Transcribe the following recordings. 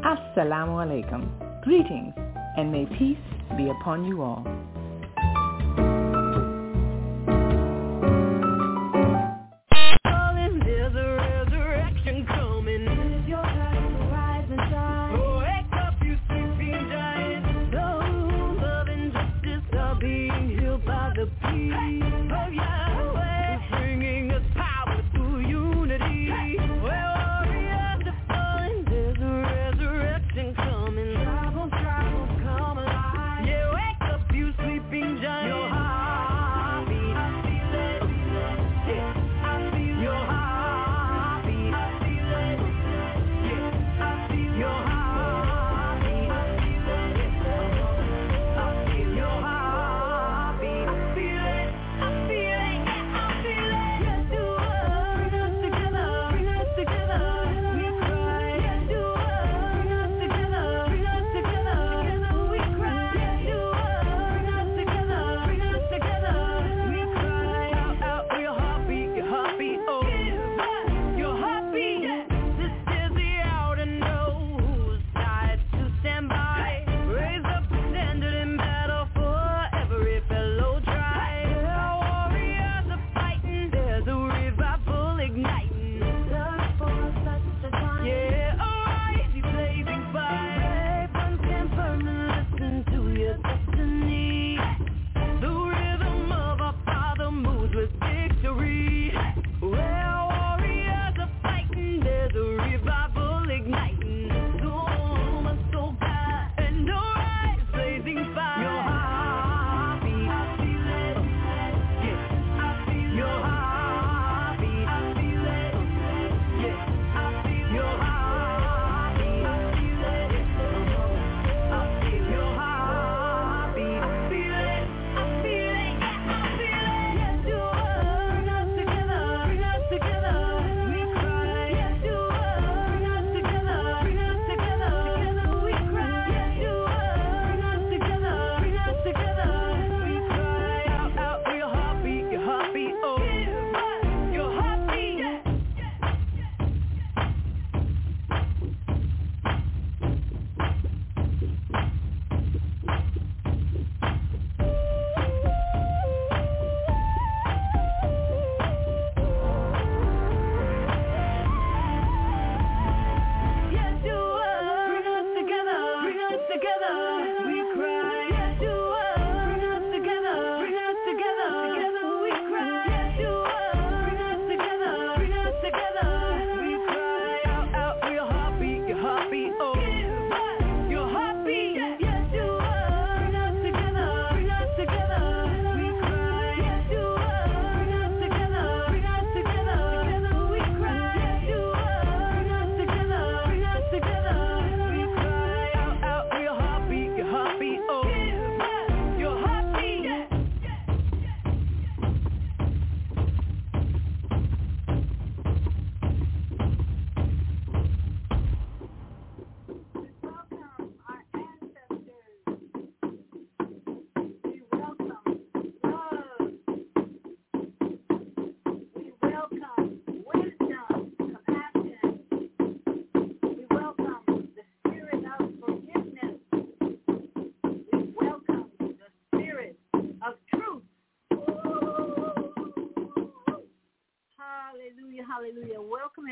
assalamu alaikum, greetings and may peace be upon you all.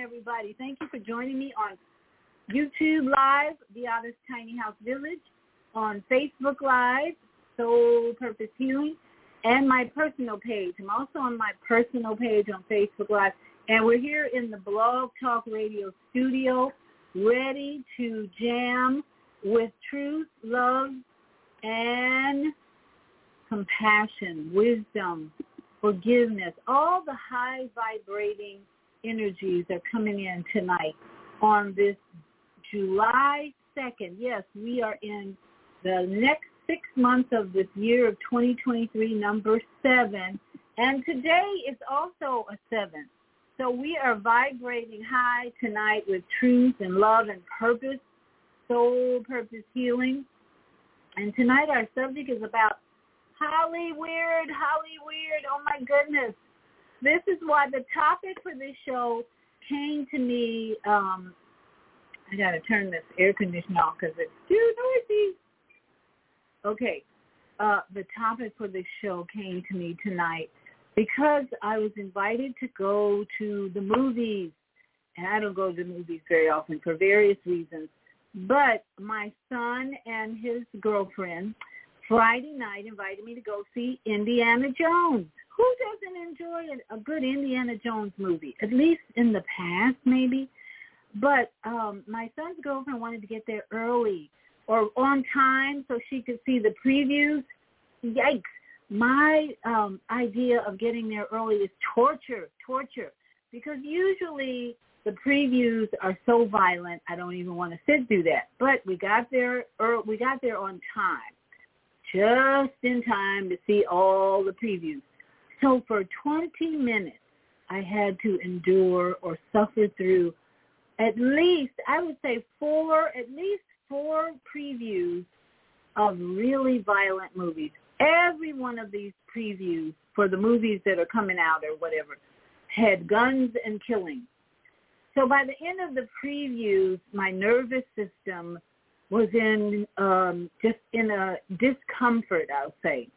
Everybody. Thank you for joining me on YouTube Live, The Artist Tiny House Village, on Facebook Live, Soul Purpose Healing, and my personal page. I'm also on my personal page on Facebook Live. And we're here in the Blog Talk Radio studio, ready to jam with truth, love, and compassion, wisdom, forgiveness, all the high vibrating energies are coming in tonight on this July 2nd. Yes, we are in the next six months of this year of 2023, number seven. And today is also a seven. So we are vibrating high tonight with truth and love and purpose, soul purpose healing. And tonight our subject is about Hollyweird, Holly Weird. Oh my goodness. This is why the topic for this show came to me. Um, I got to turn this air conditioner off because it's too noisy. Okay. Uh, the topic for this show came to me tonight because I was invited to go to the movies. And I don't go to the movies very often for various reasons. But my son and his girlfriend Friday night invited me to go see Indiana Jones. Who doesn't enjoy a, a good Indiana Jones movie? At least in the past, maybe. But um my son's girlfriend wanted to get there early or on time so she could see the previews. Yikes. My um idea of getting there early is torture, torture. Because usually the previews are so violent, I don't even want to sit through that. But we got there, or we got there on time, just in time to see all the previews. So for 20 minutes, I had to endure or suffer through at least, I would say four, at least four previews of really violent movies. Every one of these previews for the movies that are coming out or whatever had guns and killing. So by the end of the previews, my nervous system was in um, just in a discomfort, I'll say.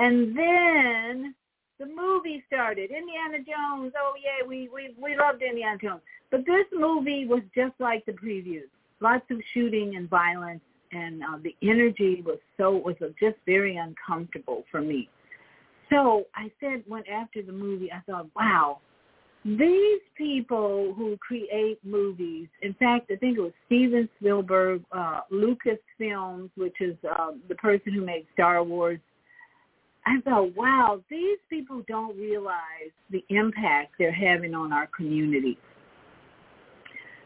And then the movie started, Indiana Jones. Oh yeah, we we we loved Indiana Jones. But this movie was just like the previews. Lots of shooting and violence, and uh, the energy was so was just very uncomfortable for me. So I said when after the movie, I thought, wow, these people who create movies, in fact, I think it was Steven Spielberg, uh, Lucasfilms, which is uh, the person who made Star Wars. I thought, wow, these people don't realize the impact they're having on our community.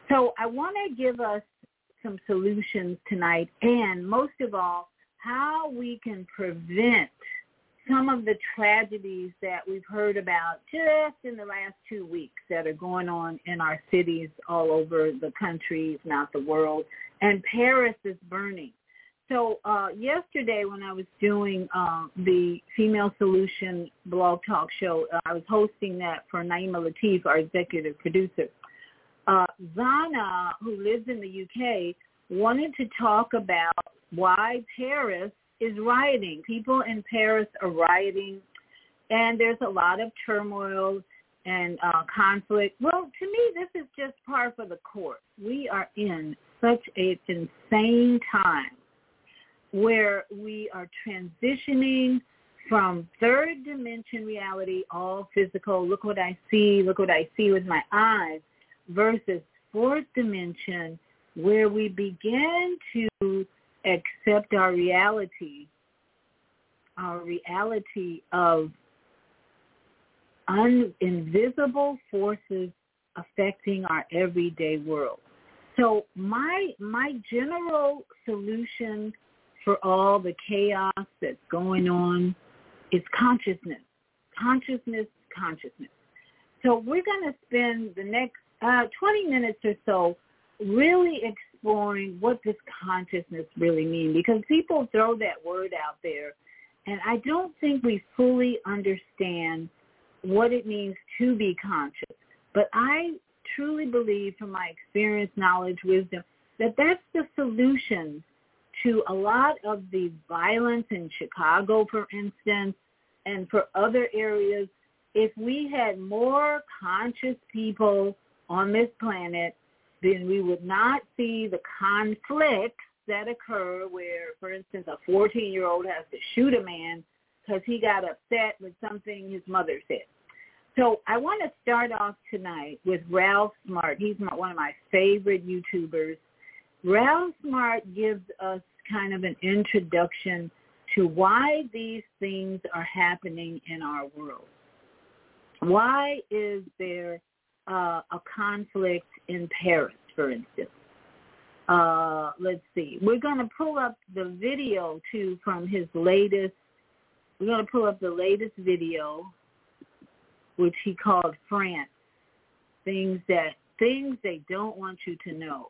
So I want to give us some solutions tonight, and most of all, how we can prevent some of the tragedies that we've heard about just in the last two weeks that are going on in our cities all over the country, if not the world. And Paris is burning. So uh, yesterday when I was doing uh, the Female Solution blog talk show, uh, I was hosting that for Naima Latif, our executive producer. Uh, Zana, who lives in the UK, wanted to talk about why Paris is rioting. People in Paris are rioting, and there's a lot of turmoil and uh, conflict. Well, to me, this is just par for the course. We are in such an insane time where we are transitioning from third dimension reality, all physical, look what I see, look what I see with my eyes, versus fourth dimension, where we begin to accept our reality, our reality of un- invisible forces affecting our everyday world. So my my general solution for all the chaos that's going on is consciousness. Consciousness, consciousness. So we're going to spend the next uh, 20 minutes or so really exploring what does consciousness really mean because people throw that word out there and I don't think we fully understand what it means to be conscious. But I truly believe from my experience, knowledge, wisdom, that that's the solution to a lot of the violence in Chicago, for instance, and for other areas if we had more conscious people on this planet, then we would not see the conflicts that occur where, for instance, a 14-year-old has to shoot a man because he got upset with something his mother said. So I want to start off tonight with Ralph Smart. He's one of my favorite YouTubers. Ralph Smart gives us kind of an introduction to why these things are happening in our world. Why is there uh, a conflict in Paris, for instance? Uh, let's see. We're going to pull up the video too from his latest. We're going to pull up the latest video, which he called France. Things that things they don't want you to know.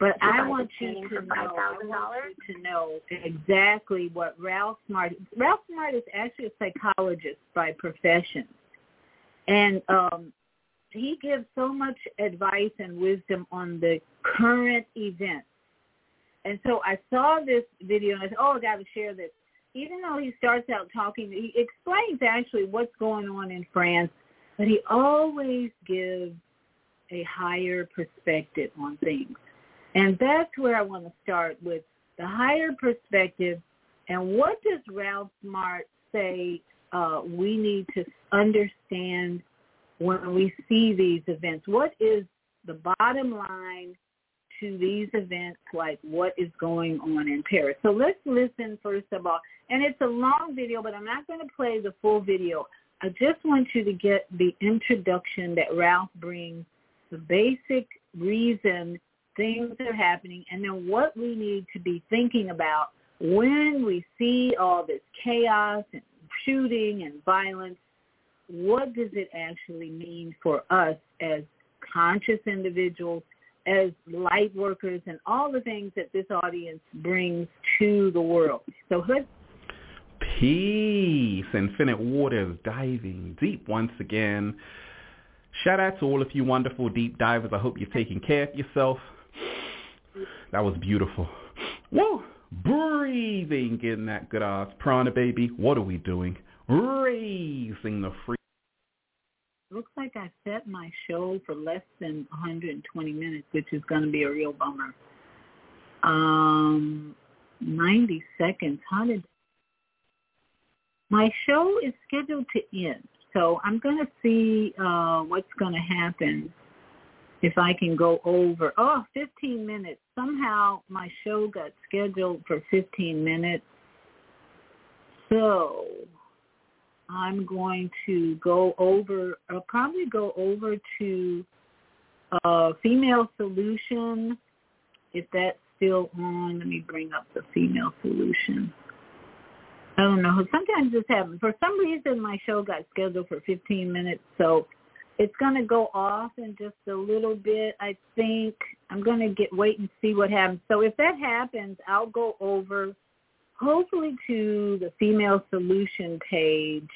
But I want you to know, I want you to know exactly what Ralph Smart. Ralph Smart is actually a psychologist by profession, and um, he gives so much advice and wisdom on the current events. And so I saw this video and I said, oh, I got to share this. Even though he starts out talking, he explains actually what's going on in France, but he always gives a higher perspective on things. And that's where I want to start with the higher perspective and what does Ralph Smart say uh, we need to understand when we see these events? What is the bottom line to these events like what is going on in Paris? So let's listen first of all. And it's a long video, but I'm not going to play the full video. I just want you to get the introduction that Ralph brings, the basic reason things are happening, and then what we need to be thinking about when we see all this chaos and shooting and violence what does it actually mean for us as conscious individuals, as light workers, and all the things that this audience brings to the world. So let's Peace. Infinite waters diving deep once again. Shout out to all of you wonderful deep divers. I hope you're taking care of yourself. That was beautiful. Whoa. Breathing in that good ass prana baby. What are we doing? Raising the free looks like I set my show for less than 120 minutes, which is going to be a real bummer. Um, 90 seconds. How did my show is scheduled to end? So I'm going to see uh, what's going to happen if I can go over. Oh, 15 minutes. Somehow my show got scheduled for 15 minutes. So I'm going to go over, I'll probably go over to uh, Female Solution, if that's still on. Let me bring up the Female Solution. I don't know. Sometimes this happens. For some reason, my show got scheduled for 15 minutes, so it's going to go off in just a little bit. I think I'm going to get wait and see what happens. So if that happens, I'll go over hopefully to the female solution page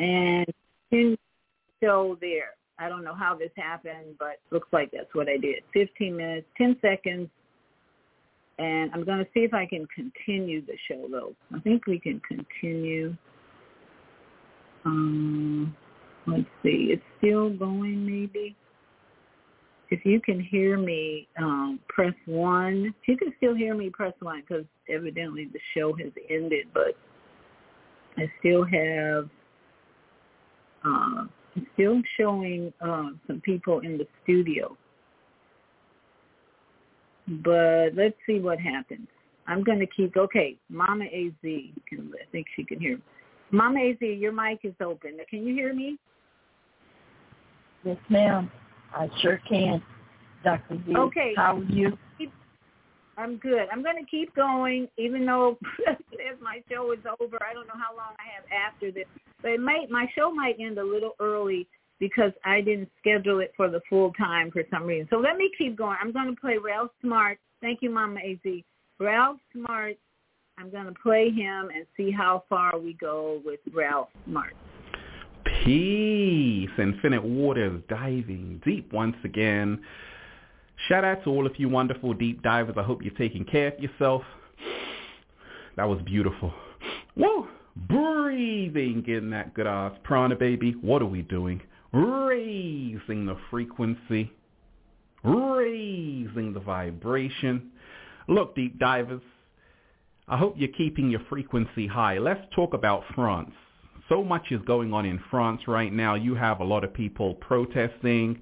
and show there. I don't know how this happened, but looks like that's what I did. 15 minutes, 10 seconds, and I'm going to see if I can continue the show, though. I think we can continue. Um, let's see. It's still going, maybe if you can hear me, um, press one. If you can still hear me, press one because evidently the show has ended, but I still have, uh, still showing uh, some people in the studio. But let's see what happens. I'm going to keep, okay, Mama AZ, can, I think she can hear me. Mama AZ, your mic is open. Can you hear me? Yes, ma'am. I sure can, Dr. Z. Okay. How are you? I'm good. I'm going to keep going, even though my show is over, I don't know how long I have after this. But it might, my show might end a little early because I didn't schedule it for the full time for some reason. So let me keep going. I'm going to play Ralph Smart. Thank you, Mama Az. Ralph Smart. I'm going to play him and see how far we go with Ralph Smart. Peace. Infinite waters diving deep once again. Shout out to all of you wonderful deep divers. I hope you're taking care of yourself. That was beautiful. Whoa. breathing in that good ass prana, baby. What are we doing? Raising the frequency, raising the vibration. Look, deep divers, I hope you're keeping your frequency high. Let's talk about France. So much is going on in France right now. You have a lot of people protesting,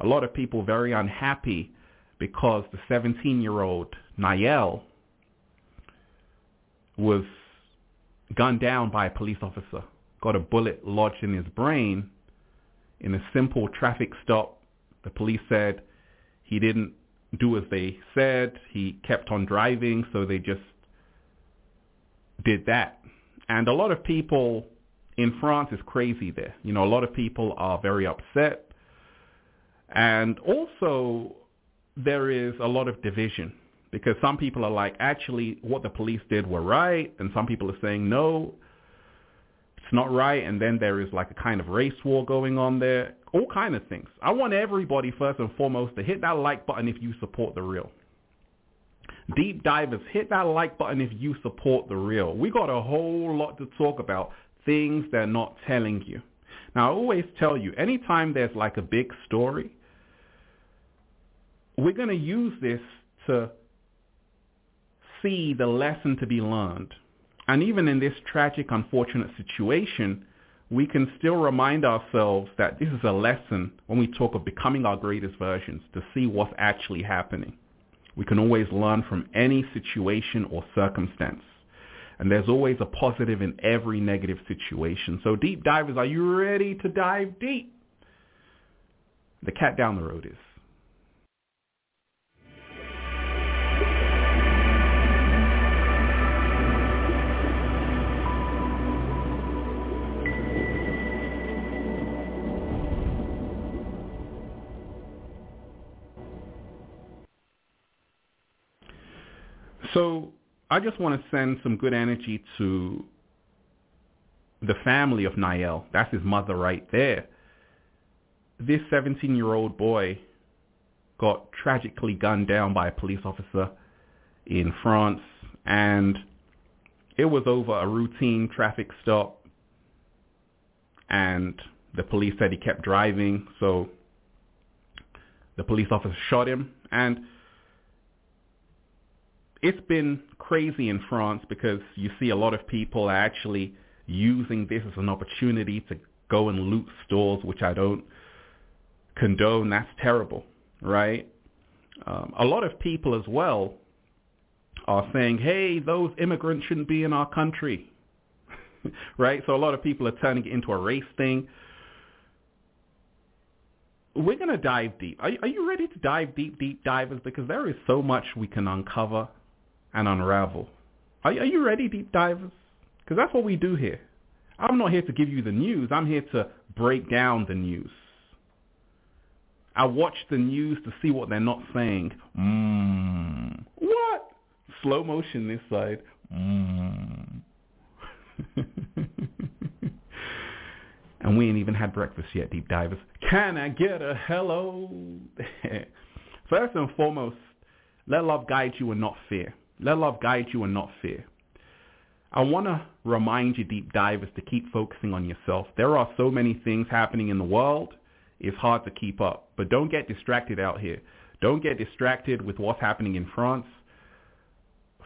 a lot of people very unhappy because the 17-year-old Nahel was gunned down by a police officer, got a bullet lodged in his brain in a simple traffic stop. The police said he didn't do as they said. He kept on driving, so they just did that. And a lot of people in France is crazy there. You know, a lot of people are very upset. And also there is a lot of division because some people are like, actually, what the police did were right, and some people are saying, no, it's not right, and then there is like a kind of race war going on there, all kind of things. I want everybody, first and foremost, to hit that like button if you support the real. Deep divers, hit that like button if you support the real. We got a whole lot to talk about, things they're not telling you. Now, I always tell you, anytime there's like a big story, we're going to use this to see the lesson to be learned. And even in this tragic, unfortunate situation, we can still remind ourselves that this is a lesson when we talk of becoming our greatest versions to see what's actually happening. We can always learn from any situation or circumstance. And there's always a positive in every negative situation. So deep divers, are you ready to dive deep? The cat down the road is. So I just want to send some good energy to the family of Nahel. That's his mother right there. This 17-year-old boy got tragically gunned down by a police officer in France, and it was over a routine traffic stop, and the police said he kept driving, so the police officer shot him, and it's been crazy in France because you see a lot of people actually using this as an opportunity to go and loot stores, which I don't condone. That's terrible, right? Um, a lot of people as well are saying, hey, those immigrants shouldn't be in our country, right? So a lot of people are turning it into a race thing. We're going to dive deep. Are, are you ready to dive deep, deep divers? Because there is so much we can uncover and unravel. Are, are you ready, deep divers? Because that's what we do here. I'm not here to give you the news. I'm here to break down the news. I watch the news to see what they're not saying. Mmm. What? Slow motion this side. Mmm. and we ain't even had breakfast yet, deep divers. Can I get a hello? First and foremost, let love guide you and not fear. Let love guide you and not fear. I want to remind you, deep divers, to keep focusing on yourself. There are so many things happening in the world. It's hard to keep up. But don't get distracted out here. Don't get distracted with what's happening in France.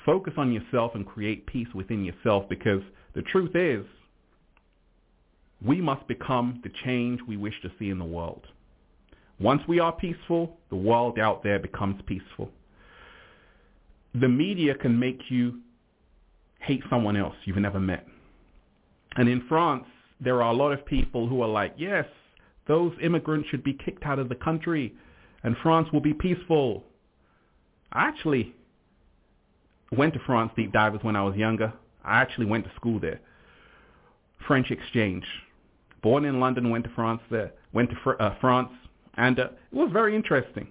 Focus on yourself and create peace within yourself because the truth is we must become the change we wish to see in the world. Once we are peaceful, the world out there becomes peaceful the media can make you hate someone else you've never met. And in France, there are a lot of people who are like, yes, those immigrants should be kicked out of the country and France will be peaceful. I actually went to France deep divers when I was younger. I actually went to school there. French exchange. Born in London, went to France there, went to fr- uh, France, and uh, it was very interesting.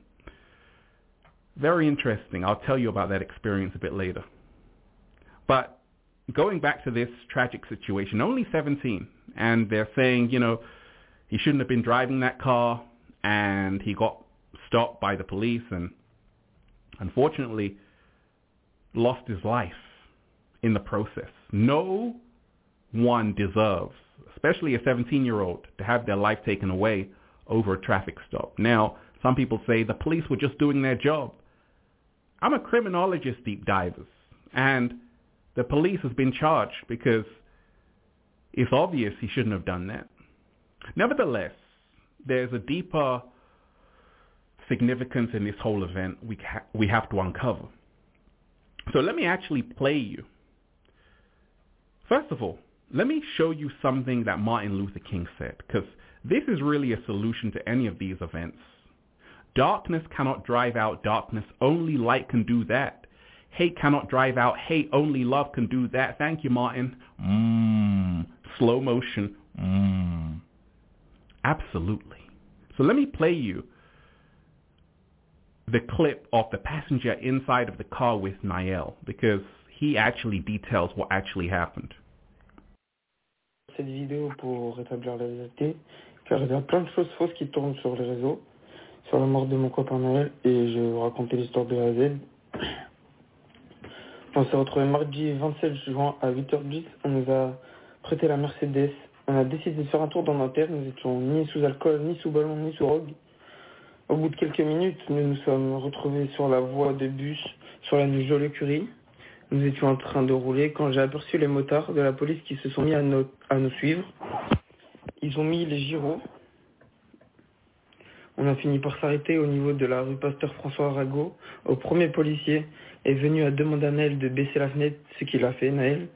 Very interesting. I'll tell you about that experience a bit later. But going back to this tragic situation, only 17, and they're saying, you know, he shouldn't have been driving that car, and he got stopped by the police, and unfortunately lost his life in the process. No one deserves, especially a 17-year-old, to have their life taken away over a traffic stop. Now, some people say the police were just doing their job. I'm a criminologist, deep divers, and the police has been charged because it's obvious he shouldn't have done that. Nevertheless, there's a deeper significance in this whole event we, ha- we have to uncover. So let me actually play you. First of all, let me show you something that Martin Luther King said, because this is really a solution to any of these events. Darkness cannot drive out darkness. Only light can do that. Hate cannot drive out hate. Only love can do that. Thank you, Martin. Mmm. Slow motion. Mmm. Absolutely. So let me play you the clip of the passenger inside of the car with Nahel because he actually details what actually happened. Cette vidéo pour rétablir la vérité, car il y a plein de choses fausses qui tournent sur les réseaux, sur la mort de mon copain Noël, et je vais vous raconter l'histoire de A à Z. On s'est retrouvé mardi 27 juin à 8h10, on nous a prêté la Mercedes, on a décidé de faire un tour dans Nanterre, nous étions ni sous alcool, ni sous ballon, ni sous rogue. Au bout de quelques minutes, nous nous sommes retrouvés sur la voie de bus, sur la Joliot-Curie. Nous étions en train de rouler quand j'ai aperçu les motards de la police qui se sont mis à nous suivre. Ils ont mis les gyros. On a fini par s'arrêter au niveau de la rue Pasteur François Arago. Au premier policier est venu à demander à Naël de baisser la fenêtre, ce qu'il a fait, Naël.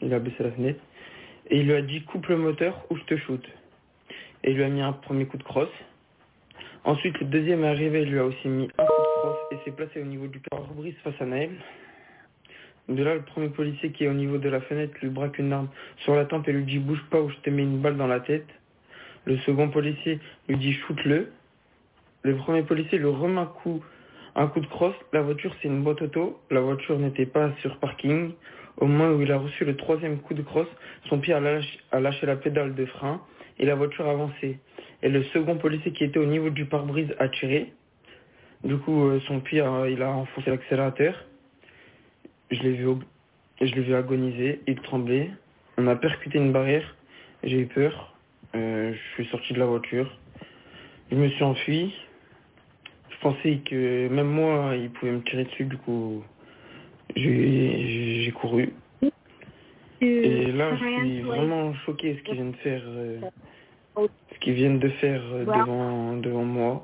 Il a baissé la fenêtre. Et il lui a dit coupe le moteur ou je te shoot. Et il lui a mis un premier coup de crosse. Ensuite, le deuxième est arrivé, il lui a aussi mis un coup de crosse et s'est placé au niveau du pare-brise face à Naël. De là, le premier policier qui est au niveau de la fenêtre lui braque une arme sur la tempe et lui dit bouge pas ou je te mets une balle dans la tête. Le second policier lui dit shoot-le. Le premier policier lui remet un coup, un coup de crosse. La voiture, c'est une boîte auto. La voiture n'était pas sur parking. Au moment où il a reçu le troisième coup de crosse, son pied a lâché, a lâché la pédale de frein et la voiture a avancé. Et le second policier qui était au niveau du pare-brise a tiré. Du coup, euh, son pied, a, il a enfoncé l'accélérateur. Je l'ai vu, je l'ai vu agoniser, il tremblait. On a percuté une barrière. J'ai eu peur. Euh, je suis sorti de la voiture. Je me suis enfui. Je pensais que même moi, il pouvait me tirer dessus. Du coup, j'ai, couru. Et là, je suis vraiment choqué ce qu'ils viennent de faire, euh, ce qu'ils viennent de faire euh, devant, devant moi.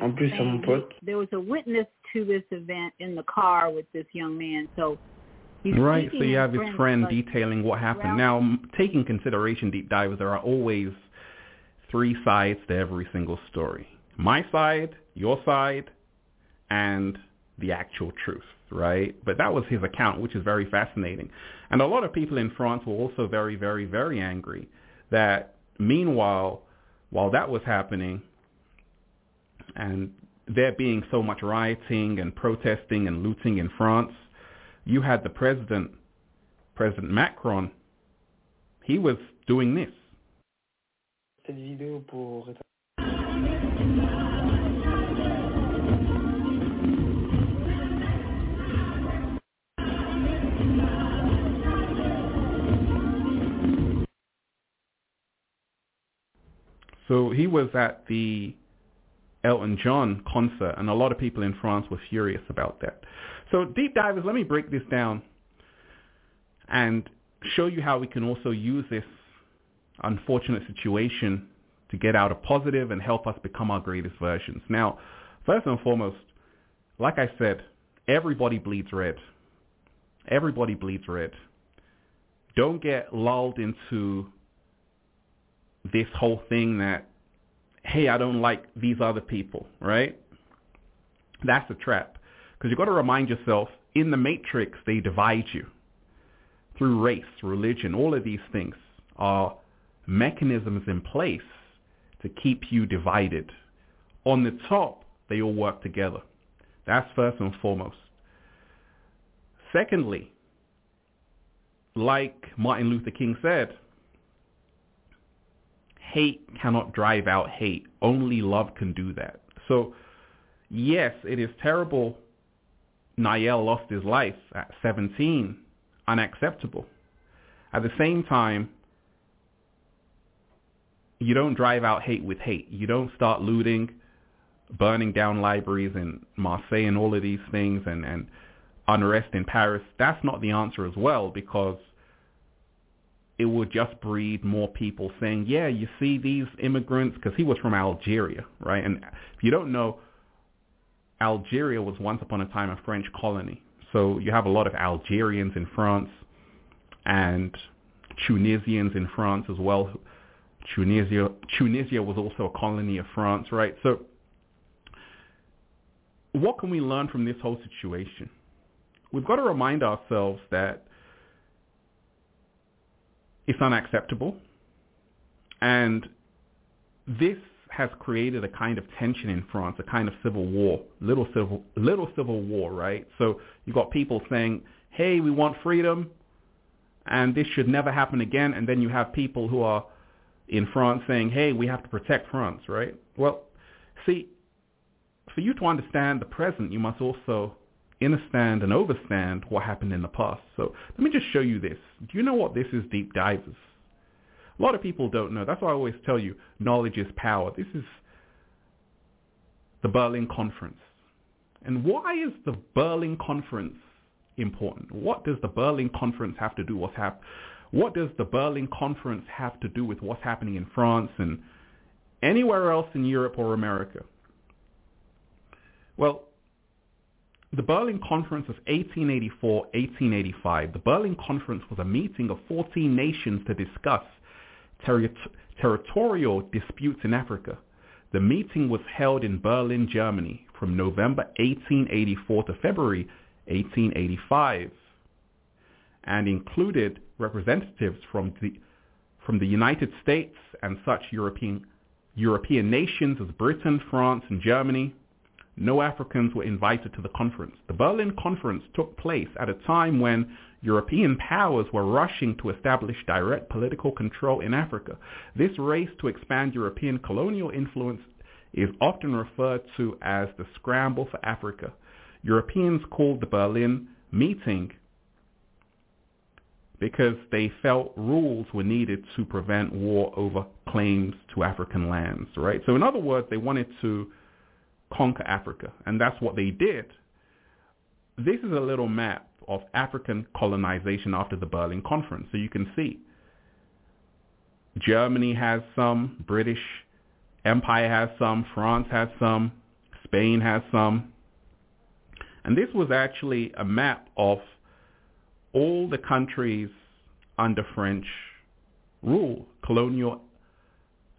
En plus, à mon pote. There was a witness to this event in the car with this young man, so he's Right, so you have his friend detailing what happened. Now, m- taking consideration, deep divers, there are always three sides to every single story. My side, your side, and the actual truth, right? But that was his account, which is very fascinating. And a lot of people in France were also very, very, very angry that meanwhile, while that was happening, and there being so much rioting and protesting and looting in France, you had the president, President Macron, he was doing this. So he was at the Elton John concert, and a lot of people in France were furious about that. So deep divers, let me break this down and show you how we can also use this unfortunate situation to get out a positive and help us become our greatest versions. Now, first and foremost, like I said, everybody bleeds red. Everybody bleeds red. Don't get lulled into this whole thing that, hey, I don't like these other people, right? That's a trap. Because you've got to remind yourself, in the matrix, they divide you through race, religion, all of these things are mechanisms in place to keep you divided. On the top, they all work together. That's first and foremost. Secondly, like Martin Luther King said, hate cannot drive out hate. Only love can do that. So, yes, it is terrible. Niall lost his life at 17. Unacceptable. at the same time, you don't drive out hate with hate. You don't start looting, burning down libraries in Marseille and all of these things and, and unrest in Paris. That's not the answer as well because it would just breed more people saying, yeah, you see these immigrants, because he was from Algeria, right? And if you don't know, Algeria was once upon a time a French colony. So you have a lot of Algerians in France and Tunisians in France as well. Tunisia, Tunisia was also a colony of France, right? So what can we learn from this whole situation? We've got to remind ourselves that it's unacceptable. And this has created a kind of tension in France, a kind of civil war, little civil, little civil war, right? So you've got people saying, hey, we want freedom and this should never happen again. And then you have people who are in France saying, hey, we have to protect France, right? Well, see, for you to understand the present, you must also understand and overstand what happened in the past. So let me just show you this. Do you know what this is, deep divers? A lot of people don't know. That's why I always tell you, knowledge is power. This is the Berlin Conference. And why is the Berlin Conference important? What does the Berlin Conference have to do with hap- what does the Berlin Conference have to do with what's happening in France and anywhere else in Europe or America? Well, the Berlin Conference of 1884-1885, the Berlin Conference was a meeting of 14 nations to discuss terri- territorial disputes in Africa. The meeting was held in Berlin, Germany from November 1884 to February 1885 and included representatives from the, from the United States and such European, European nations as Britain, France, and Germany, no Africans were invited to the conference. The Berlin Conference took place at a time when European powers were rushing to establish direct political control in Africa. This race to expand European colonial influence is often referred to as the scramble for Africa. Europeans called the Berlin meeting because they felt rules were needed to prevent war over claims to African lands, right? So in other words, they wanted to conquer Africa. And that's what they did. This is a little map of African colonization after the Berlin Conference. So you can see Germany has some, British Empire has some, France has some, Spain has some. And this was actually a map of all the countries under French rule, colonial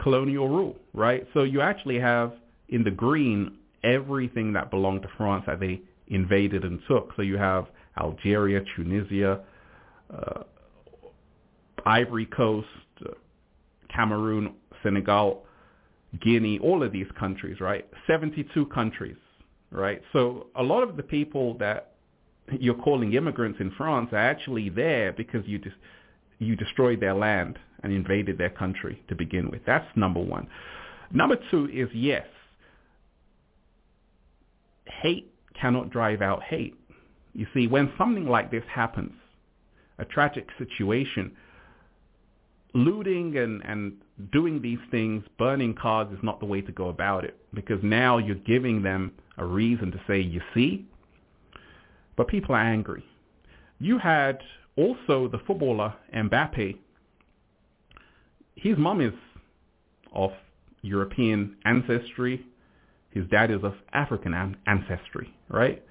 colonial rule, right? So you actually have in the green everything that belonged to France that they invaded and took. So you have Algeria, Tunisia, uh, Ivory Coast, uh, Cameroon, Senegal, Guinea, all of these countries, right? 72 countries, right? So a lot of the people that you're calling immigrants in France are actually there because you just you destroyed their land and invaded their country to begin with. That's number one. Number two is yes, hate cannot drive out hate. You see, when something like this happens, a tragic situation, looting and, and doing these things, burning cars is not the way to go about it because now you're giving them a reason to say, you see, but people are angry. You had also the footballer Mbappe. His mom is of European ancestry. His dad is of African ancestry, right?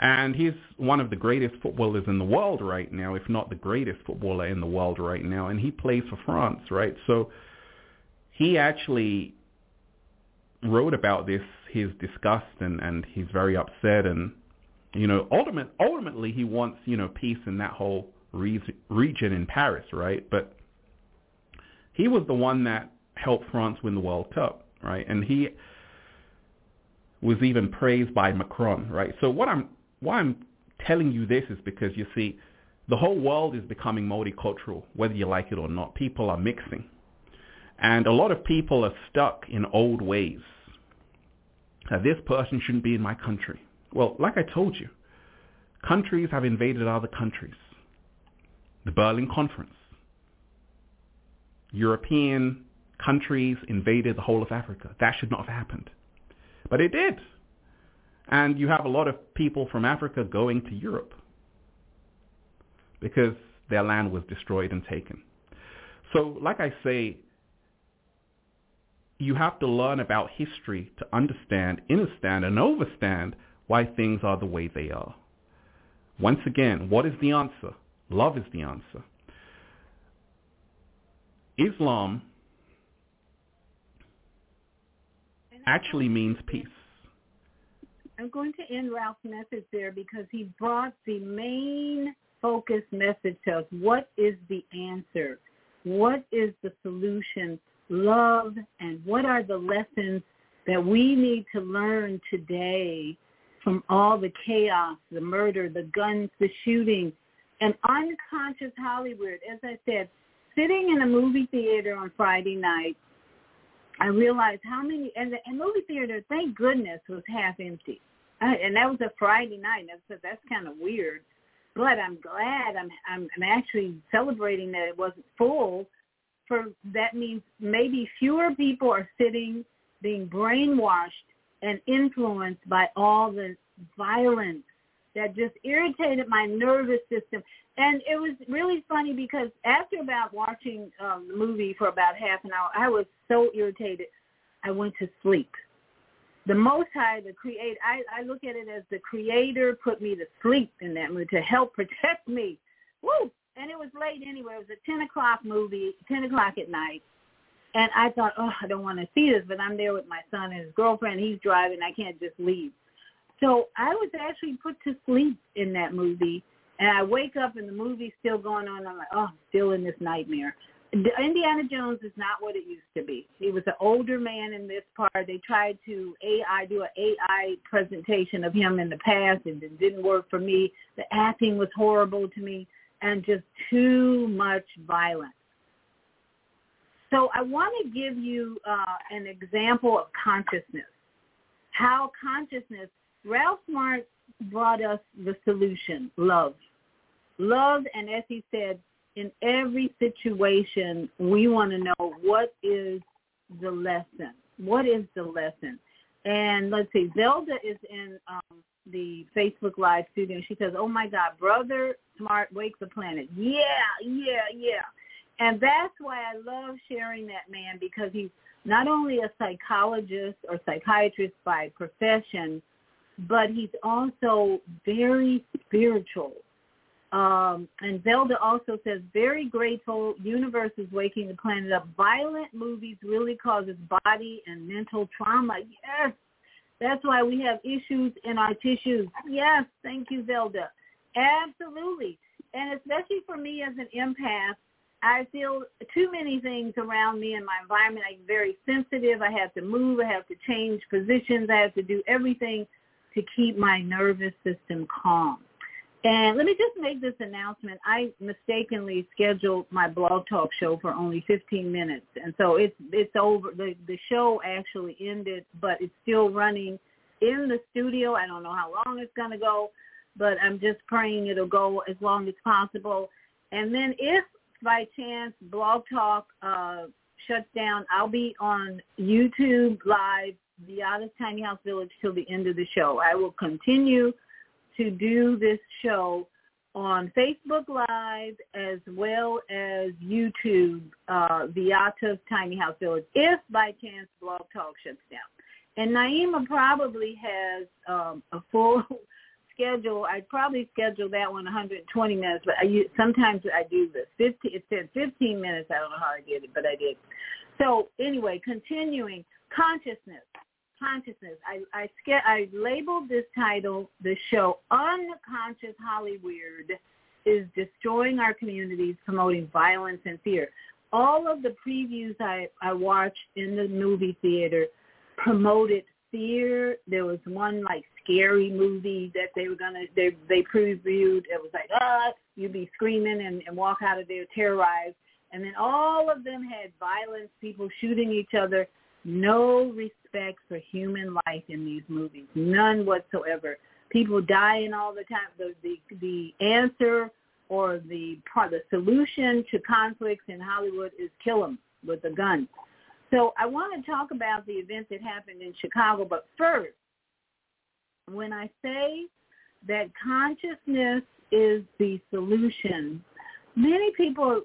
And he's one of the greatest footballers in the world right now, if not the greatest footballer in the world right now. And he plays for France, right? So he actually wrote about this, his disgust, and, and he's very upset. And, you know, ultimate, ultimately he wants, you know, peace in that whole re- region in Paris, right? But he was the one that helped France win the World Cup, right? And he was even praised by Macron, right? So what I'm why I'm telling you this is because you see, the whole world is becoming multicultural, whether you like it or not. People are mixing. And a lot of people are stuck in old ways. Now, this person shouldn't be in my country. Well, like I told you, countries have invaded other countries. The Berlin Conference. European countries invaded the whole of Africa. That should not have happened. But it did. And you have a lot of people from Africa going to Europe because their land was destroyed and taken. So like I say, you have to learn about history to understand, understand, and overstand why things are the way they are. Once again, what is the answer? Love is the answer. Islam actually means peace. I'm going to end Ralph's message there because he brought the main focus message to us. What is the answer? What is the solution? Love and what are the lessons that we need to learn today from all the chaos, the murder, the guns, the shooting, and unconscious Hollyweird. As I said, sitting in a movie theater on Friday night, I realized how many, and the and movie theater, thank goodness, was half empty. I, and that was a Friday night. And I said, that's kind of weird. But I'm glad I'm, I'm, I'm actually celebrating that it wasn't full. For that means maybe fewer people are sitting, being brainwashed and influenced by all the violence that just irritated my nervous system. And it was really funny because after about watching um, the movie for about half an hour, I was so irritated. I went to sleep. The Most High, the Creator, I, I look at it as the Creator put me to sleep in that movie to help protect me. Woo! And it was late anyway. It was a 10 o'clock movie, 10 o'clock at night. And I thought, oh, I don't want to see this, but I'm there with my son and his girlfriend. He's driving. I can't just leave. So I was actually put to sleep in that movie, and I wake up and the movie's still going on. And I'm like, oh, still in this nightmare. Indiana Jones is not what it used to be. He was an older man in this part. They tried to AI do an AI presentation of him in the past, and it didn't work for me. The acting was horrible to me, and just too much violence. So I want to give you uh, an example of consciousness. How consciousness Ralph Smart brought us the solution, love. Love, and as he said, in every situation, we want to know what is the lesson. What is the lesson? And let's see, Zelda is in um, the Facebook Live studio. She says, oh my God, Brother Smart Wake the Planet. Yeah, yeah, yeah. And that's why I love sharing that man because he's not only a psychologist or psychiatrist by profession, but he's also very spiritual. Um, and Zelda also says, very grateful. Universe is waking the planet up. Violent movies really causes body and mental trauma. Yes, that's why we have issues in our tissues. Yes, thank you, Zelda. Absolutely. And especially for me as an empath, I feel too many things around me in my environment. I'm very sensitive. I have to move. I have to change positions. I have to do everything to keep my nervous system calm. And let me just make this announcement. I mistakenly scheduled my blog talk show for only 15 minutes. And so it's it's over. The the show actually ended, but it's still running in the studio. I don't know how long it's going to go, but I'm just praying it'll go as long as possible. And then if by chance blog talk uh shuts down, I'll be on YouTube live Viyahta's Tiny House Village till the end of the show. I will continue to do this show on Facebook Live as well as YouTube, uh, Tiny House Village, if by chance Blog Talk shuts down. And Naima probably has um, a full schedule. I probably schedule that one 120 minutes, but I, sometimes I do the 15, it said 15 minutes. I don't know how I did it, but I did. So anyway, continuing consciousness consciousness. I I, I labeled this title, the show, Unconscious Hollyweird is destroying our communities, promoting violence and fear. All of the previews I, I watched in the movie theater promoted fear. There was one like scary movie that they were gonna they they previewed. It was like ah, you'd be screaming and, and walk out of there terrorized. And then all of them had violence, people shooting each other no respect for human life in these movies, none whatsoever. People dying all the time. The the the answer or the part, the solution to conflicts in Hollywood is kill them with a gun. So I want to talk about the event that happened in Chicago, but first, when I say that consciousness is the solution, many people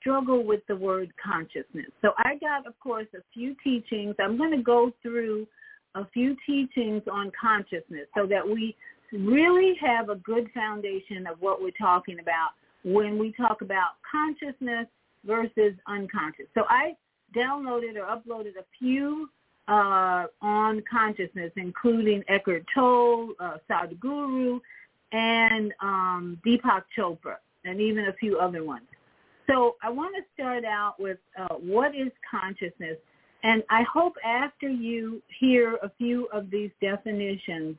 struggle with the word consciousness. So I got, of course, a few teachings. I'm going to go through a few teachings on consciousness so that we really have a good foundation of what we're talking about when we talk about consciousness versus unconscious. So I downloaded or uploaded a few uh, on consciousness, including Eckhart Tolle, uh, Sadhguru, and um, Deepak Chopra, and even a few other ones. So I want to start out with uh, what is consciousness, and I hope after you hear a few of these definitions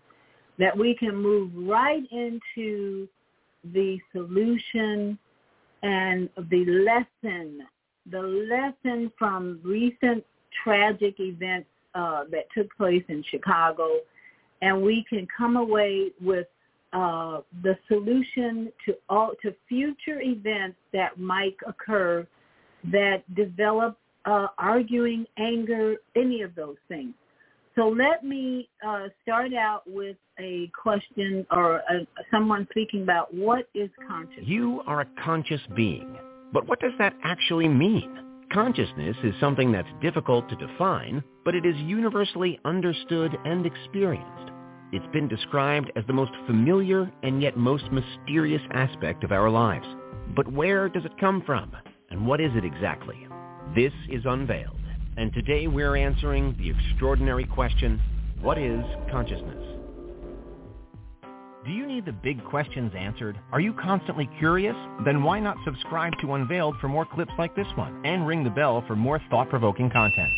that we can move right into the solution and the lesson, the lesson from recent tragic events uh, that took place in Chicago, and we can come away with uh, the solution to all to future events that might occur that develop uh, arguing, anger, any of those things. So let me uh, start out with a question or a, someone speaking about what is consciousness. You are a conscious being. But what does that actually mean? Consciousness is something that's difficult to define, but it is universally understood and experienced. It's been described as the most familiar and yet most mysterious aspect of our lives. But where does it come from? And what is it exactly? This is Unveiled and today we're answering the extraordinary question, what is consciousness? Do you need the big questions answered? Are you constantly curious? Then why not subscribe to Unveiled for more clips like this one and ring the bell for more thought-provoking content.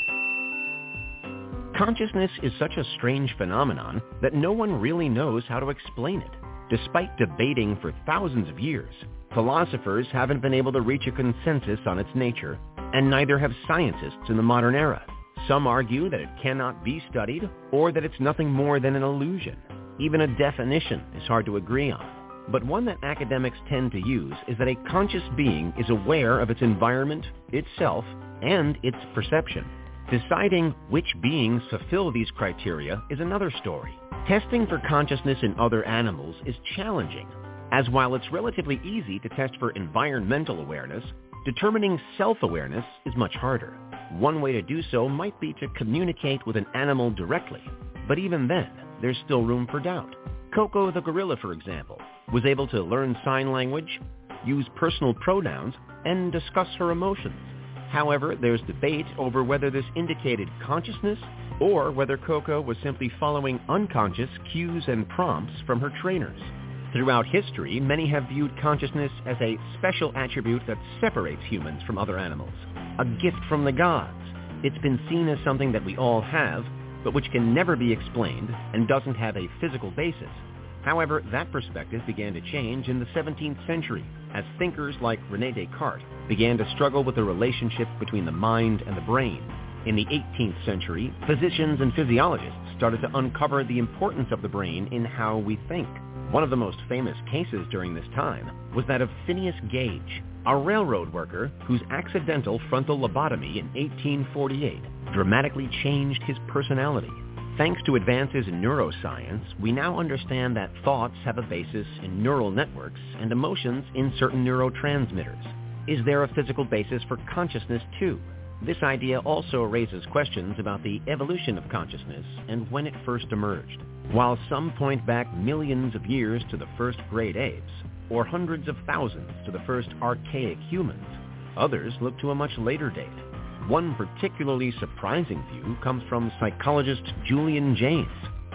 Consciousness is such a strange phenomenon that no one really knows how to explain it. Despite debating for thousands of years, philosophers haven't been able to reach a consensus on its nature and neither have scientists in the modern era. Some argue that it cannot be studied or that it's nothing more than an illusion. Even a definition is hard to agree on. But one that academics tend to use is that a conscious being is aware of its environment, itself, and its perception. Deciding which beings fulfill these criteria is another story. Testing for consciousness in other animals is challenging, as while it's relatively easy to test for environmental awareness, Determining self-awareness is much harder. One way to do so might be to communicate with an animal directly, but even then, there's still room for doubt. Koko the gorilla, for example, was able to learn sign language, use personal pronouns, and discuss her emotions. However, there's debate over whether this indicated consciousness or whether Koko was simply following unconscious cues and prompts from her trainers. Throughout history, many have viewed consciousness as a special attribute that separates humans from other animals, a gift from the gods. It's been seen as something that we all have, but which can never be explained and doesn't have a physical basis. However, that perspective began to change in the 17th century as thinkers like Rene Descartes began to struggle with the relationship between the mind and the brain. In the 18th century, physicians and physiologists started to uncover the importance of the brain in how we think. One of the most famous cases during this time was that of Phineas Gage, a railroad worker whose accidental frontal lobotomy in 1848 dramatically changed his personality. Thanks to advances in neuroscience, we now understand that thoughts have a basis in neural networks and emotions in certain neurotransmitters. Is there a physical basis for consciousness too? This idea also raises questions about the evolution of consciousness and when it first emerged. While some point back millions of years to the first great apes, or hundreds of thousands to the first archaic humans, others look to a much later date. One particularly surprising view comes from psychologist Julian Jaynes,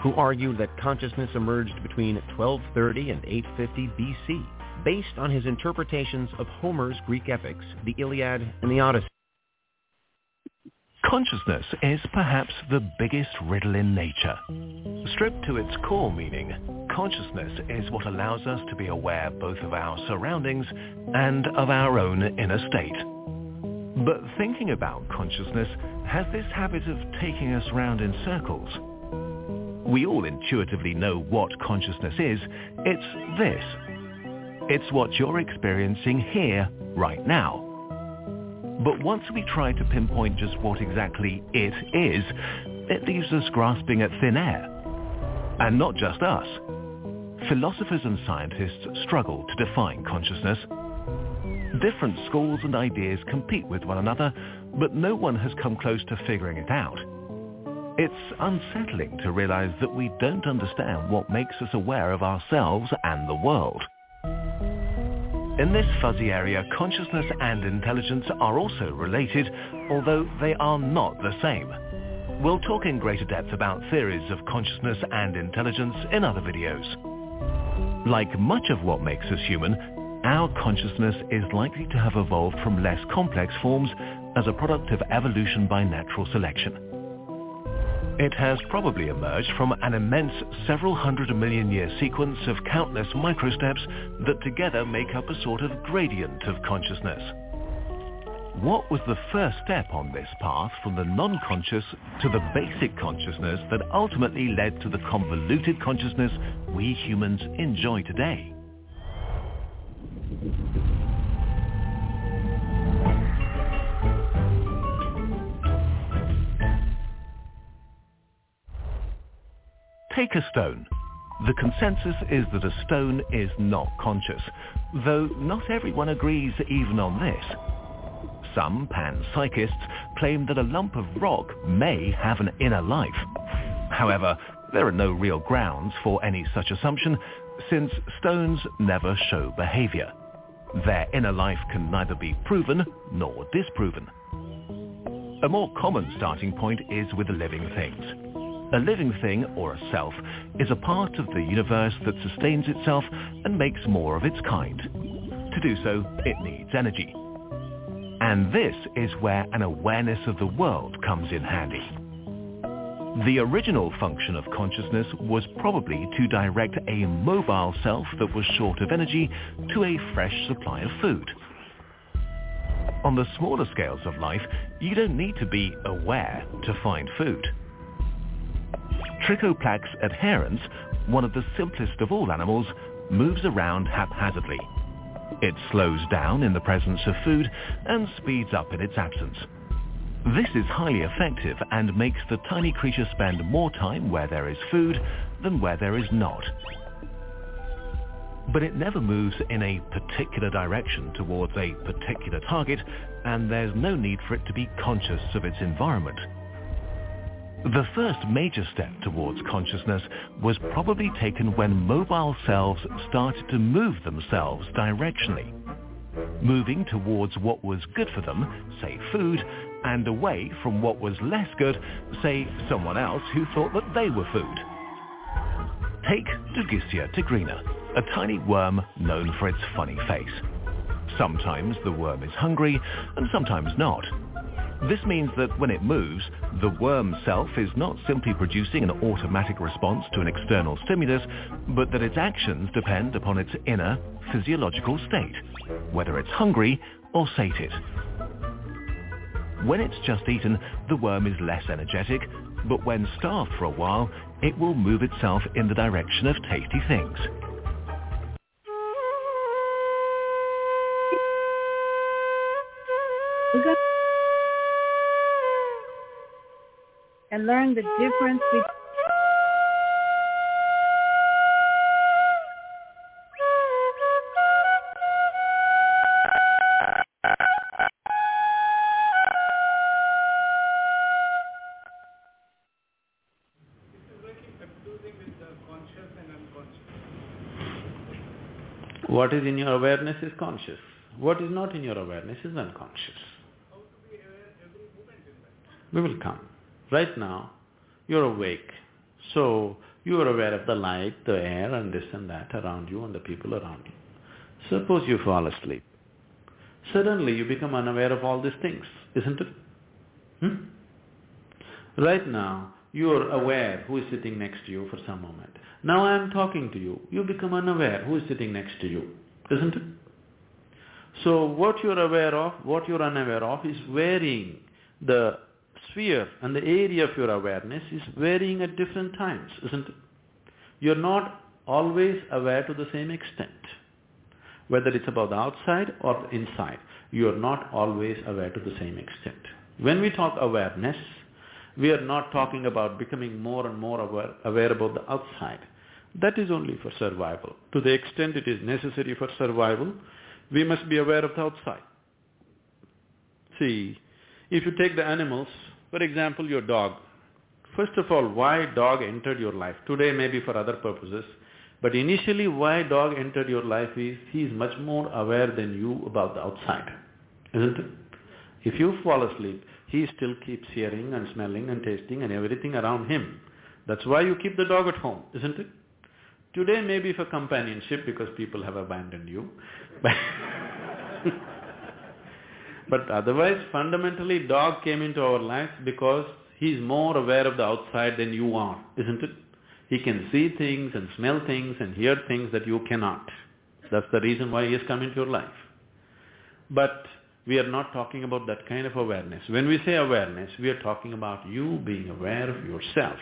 who argued that consciousness emerged between 1230 and 850 BC, based on his interpretations of Homer's Greek epics, the Iliad and the Odyssey. Consciousness is perhaps the biggest riddle in nature. Stripped to its core meaning, consciousness is what allows us to be aware both of our surroundings and of our own inner state. But thinking about consciousness has this habit of taking us round in circles. We all intuitively know what consciousness is. It's this. It's what you're experiencing here, right now. But once we try to pinpoint just what exactly it is, it leaves us grasping at thin air. And not just us. Philosophers and scientists struggle to define consciousness. Different schools and ideas compete with one another, but no one has come close to figuring it out. It's unsettling to realize that we don't understand what makes us aware of ourselves and the world. In this fuzzy area, consciousness and intelligence are also related, although they are not the same. We'll talk in greater depth about theories of consciousness and intelligence in other videos. Like much of what makes us human, our consciousness is likely to have evolved from less complex forms as a product of evolution by natural selection. It has probably emerged from an immense several hundred million year sequence of countless microsteps that together make up a sort of gradient of consciousness. What was the first step on this path from the non-conscious to the basic consciousness that ultimately led to the convoluted consciousness we humans enjoy today? Take a stone. The consensus is that a stone is not conscious, though not everyone agrees even on this. Some panpsychists claim that a lump of rock may have an inner life. However, there are no real grounds for any such assumption, since stones never show behavior. Their inner life can neither be proven nor disproven. A more common starting point is with living things. A living thing, or a self, is a part of the universe that sustains itself and makes more of its kind. To do so, it needs energy. And this is where an awareness of the world comes in handy. The original function of consciousness was probably to direct a mobile self that was short of energy to a fresh supply of food. On the smaller scales of life, you don't need to be aware to find food. Trichoplax adherens, one of the simplest of all animals, moves around haphazardly. It slows down in the presence of food and speeds up in its absence. This is highly effective and makes the tiny creature spend more time where there is food than where there is not. But it never moves in a particular direction towards a particular target, and there's no need for it to be conscious of its environment. The first major step towards consciousness was probably taken when mobile selves started to move themselves directionally, moving towards what was good for them, say food, and away from what was less good, say someone else who thought that they were food. Take Dugesia tigrina, a tiny worm known for its funny face. Sometimes the worm is hungry and sometimes not. This means that when it moves, the worm self is not simply producing an automatic response to an external stimulus, but that its actions depend upon its inner physiological state, whether it's hungry or sated. When it's just eaten, the worm is less energetic, but when starved for a while, it will move itself in the direction of tasty things. And learn the difference between What is in your awareness is conscious. What is not in your awareness is unconscious. We will come. Right now, you're awake. So, you are aware of the light, the air and this and that around you and the people around you. Suppose you fall asleep. Suddenly you become unaware of all these things, isn't it? Hmm? Right now, you are aware who is sitting next to you for some moment. Now I am talking to you, you become unaware who is sitting next to you, isn't it? So what you're aware of, what you're unaware of is varying the sphere and the area of your awareness is varying at different times, isn't it? You're not always aware to the same extent. whether it's about the outside or the inside. You are not always aware to the same extent. When we talk awareness, we are not talking about becoming more and more aware, aware about the outside. That is only for survival. To the extent it is necessary for survival, we must be aware of the outside. See, if you take the animals, for example, your dog. First of all, why dog entered your life? Today maybe for other purposes, but initially why dog entered your life is he is much more aware than you about the outside, isn't it? If you fall asleep, he still keeps hearing and smelling and tasting and everything around him. That's why you keep the dog at home, isn't it? Today maybe for companionship because people have abandoned you. but otherwise fundamentally dog came into our lives because he's more aware of the outside than you are, isn't it? He can see things and smell things and hear things that you cannot. That's the reason why he has come into your life. But we are not talking about that kind of awareness. When we say awareness, we are talking about you being aware of yourself.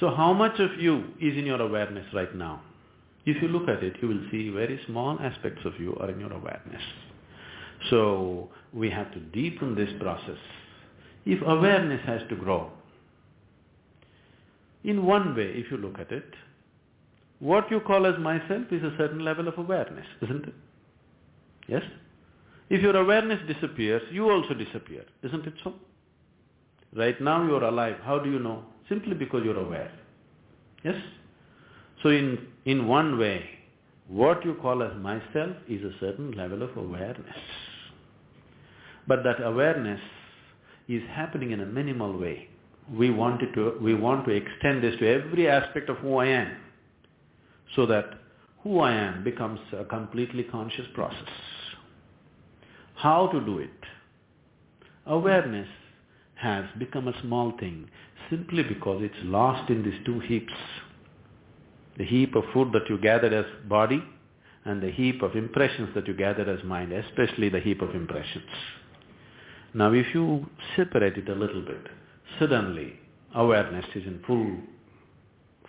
So how much of you is in your awareness right now? If you look at it, you will see very small aspects of you are in your awareness. So we have to deepen this process. If awareness has to grow, in one way, if you look at it, what you call as myself is a certain level of awareness, isn't it? Yes? If your awareness disappears, you also disappear, isn't it so? Right now you are alive, how do you know? Simply because you're aware. Yes? So in, in one way, what you call as myself is a certain level of awareness. But that awareness is happening in a minimal way. We want, to, we want to extend this to every aspect of who I am, so that who I am becomes a completely conscious process. How to do it? Awareness has become a small thing simply because it's lost in these two heaps. The heap of food that you gathered as body and the heap of impressions that you gathered as mind, especially the heap of impressions. Now if you separate it a little bit, suddenly awareness is in full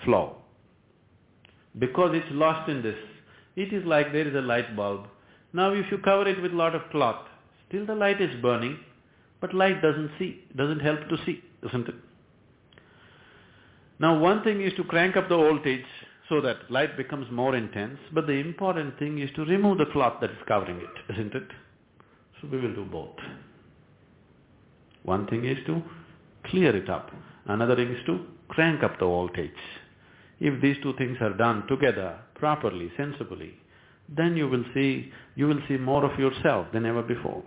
flow. Because it's lost in this, it is like there is a light bulb. Now if you cover it with a lot of cloth, still the light is burning, but light doesn't see, doesn't help to see, isn't it? Now one thing is to crank up the voltage so that light becomes more intense, but the important thing is to remove the cloth that is covering it, isn't it? So we will do both. One thing is to clear it up, another thing is to crank up the voltage. If these two things are done together, properly, sensibly, then you will see, you will see more of yourself than ever before.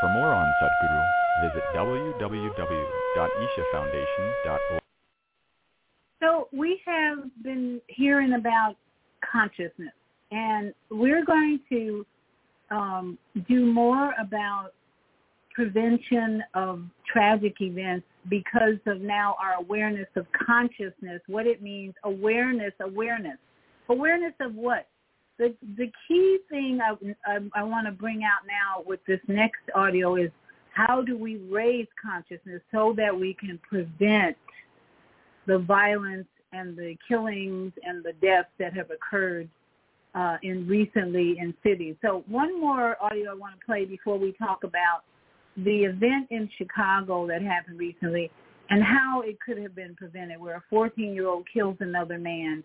For more on Sadhguru, visit www.ishafoundation.org. So we have been hearing about consciousness, and we're going to um, do more about prevention of tragic events because of now our awareness of consciousness, what it means, awareness, awareness. Awareness of what? The, the key thing I, I, I want to bring out now with this next audio is how do we raise consciousness so that we can prevent the violence and the killings and the deaths that have occurred uh, in recently in cities. So one more audio I want to play before we talk about the event in Chicago that happened recently and how it could have been prevented where a 14-year-old kills another man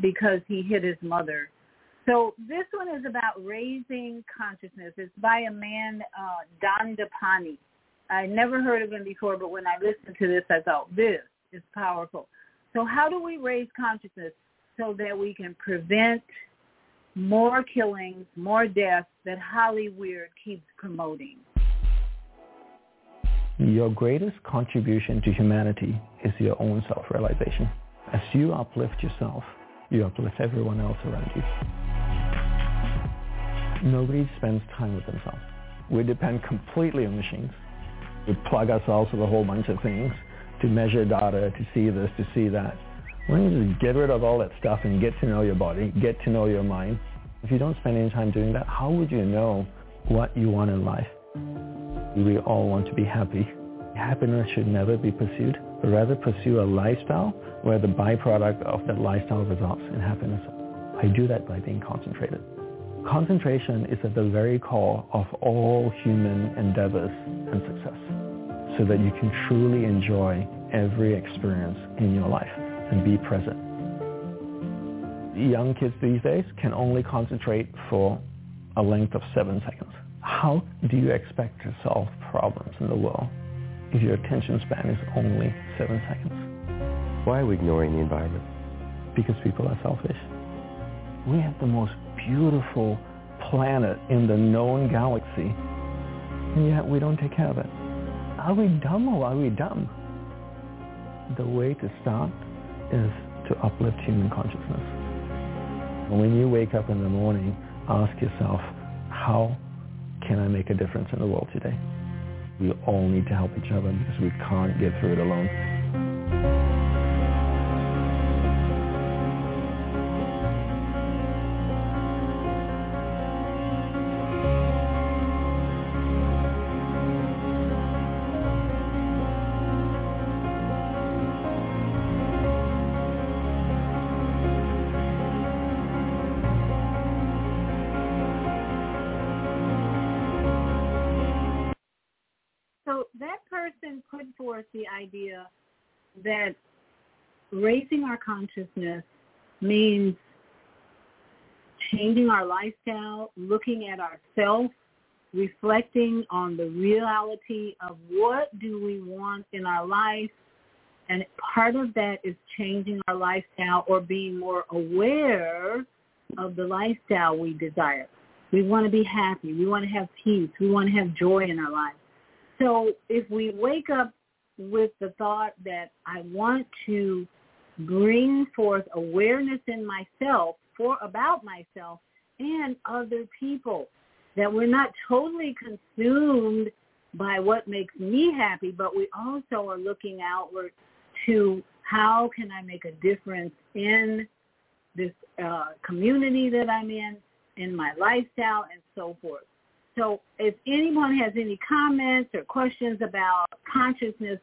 because he hit his mother. So this one is about raising consciousness. It's by a man, uh, Dandapani. I never heard of him before, but when I listened to this, I thought, this is powerful. So how do we raise consciousness so that we can prevent more killings, more deaths that Hollywood keeps promoting? Your greatest contribution to humanity is your own self-realization. As you uplift yourself, you uplift everyone else around you. Nobody spends time with themselves. We depend completely on machines. We plug ourselves with a whole bunch of things to measure data, to see this, to see that. Why don't you just get rid of all that stuff and get to know your body, get to know your mind? If you don't spend any time doing that, how would you know what you want in life? We all want to be happy. happiness should never be pursued, but rather pursue a lifestyle where the byproduct of that lifestyle results in happiness. I do that by being concentrated. Concentration is at the very core of all human endeavors and success so that you can truly enjoy every experience in your life and be present. Young kids these days can only concentrate for a length of seven seconds. How do you expect to solve problems in the world if your attention span is only seven seconds? Why are we ignoring the environment? Because people are selfish. We have the most beautiful planet in the known galaxy, and yet we don't take care of it. Are we dumb or are we dumb? The way to start is to uplift human consciousness. When you wake up in the morning, ask yourself, how can I make a difference in the world today? We all need to help each other because we can't get through it alone. Raising our consciousness means changing our lifestyle, looking at ourselves, reflecting on the reality of what do we want in our life. And part of that is changing our lifestyle or being more aware of the lifestyle we desire. We want to be happy. We want to have peace. We want to have joy in our life. So if we wake up with the thought that I want to bring forth awareness in myself for about myself and other people, that we're not totally consumed by what makes me happy, but we also are looking outward to how can I make a difference in this uh, community that I'm in, in my lifestyle, and so forth. So if anyone has any comments or questions about consciousness,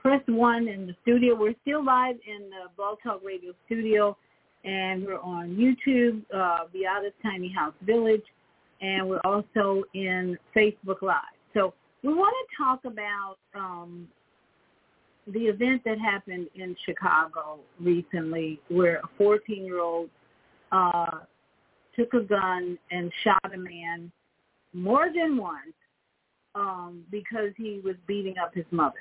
press one in the studio. We're still live in the Blog Talk Radio studio, and we're on YouTube, uh, Viyahta's Tiny House Village, and we're also in Facebook Live. So we want to talk about um, the event that happened in Chicago recently where a 14-year-old uh, took a gun and shot a man more than once um, because he was beating up his mother.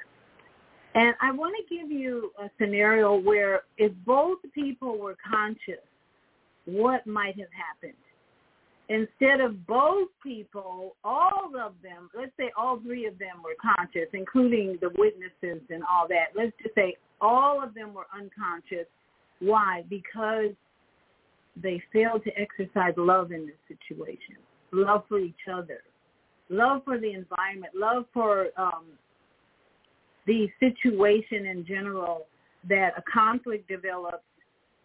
And I want to give you a scenario where if both people were conscious, what might have happened? Instead of both people, all of them, let's say all three of them were conscious, including the witnesses and all that. Let's just say all of them were unconscious. Why? Because they failed to exercise love in this situation love for each other, love for the environment, love for um, the situation in general that a conflict develops.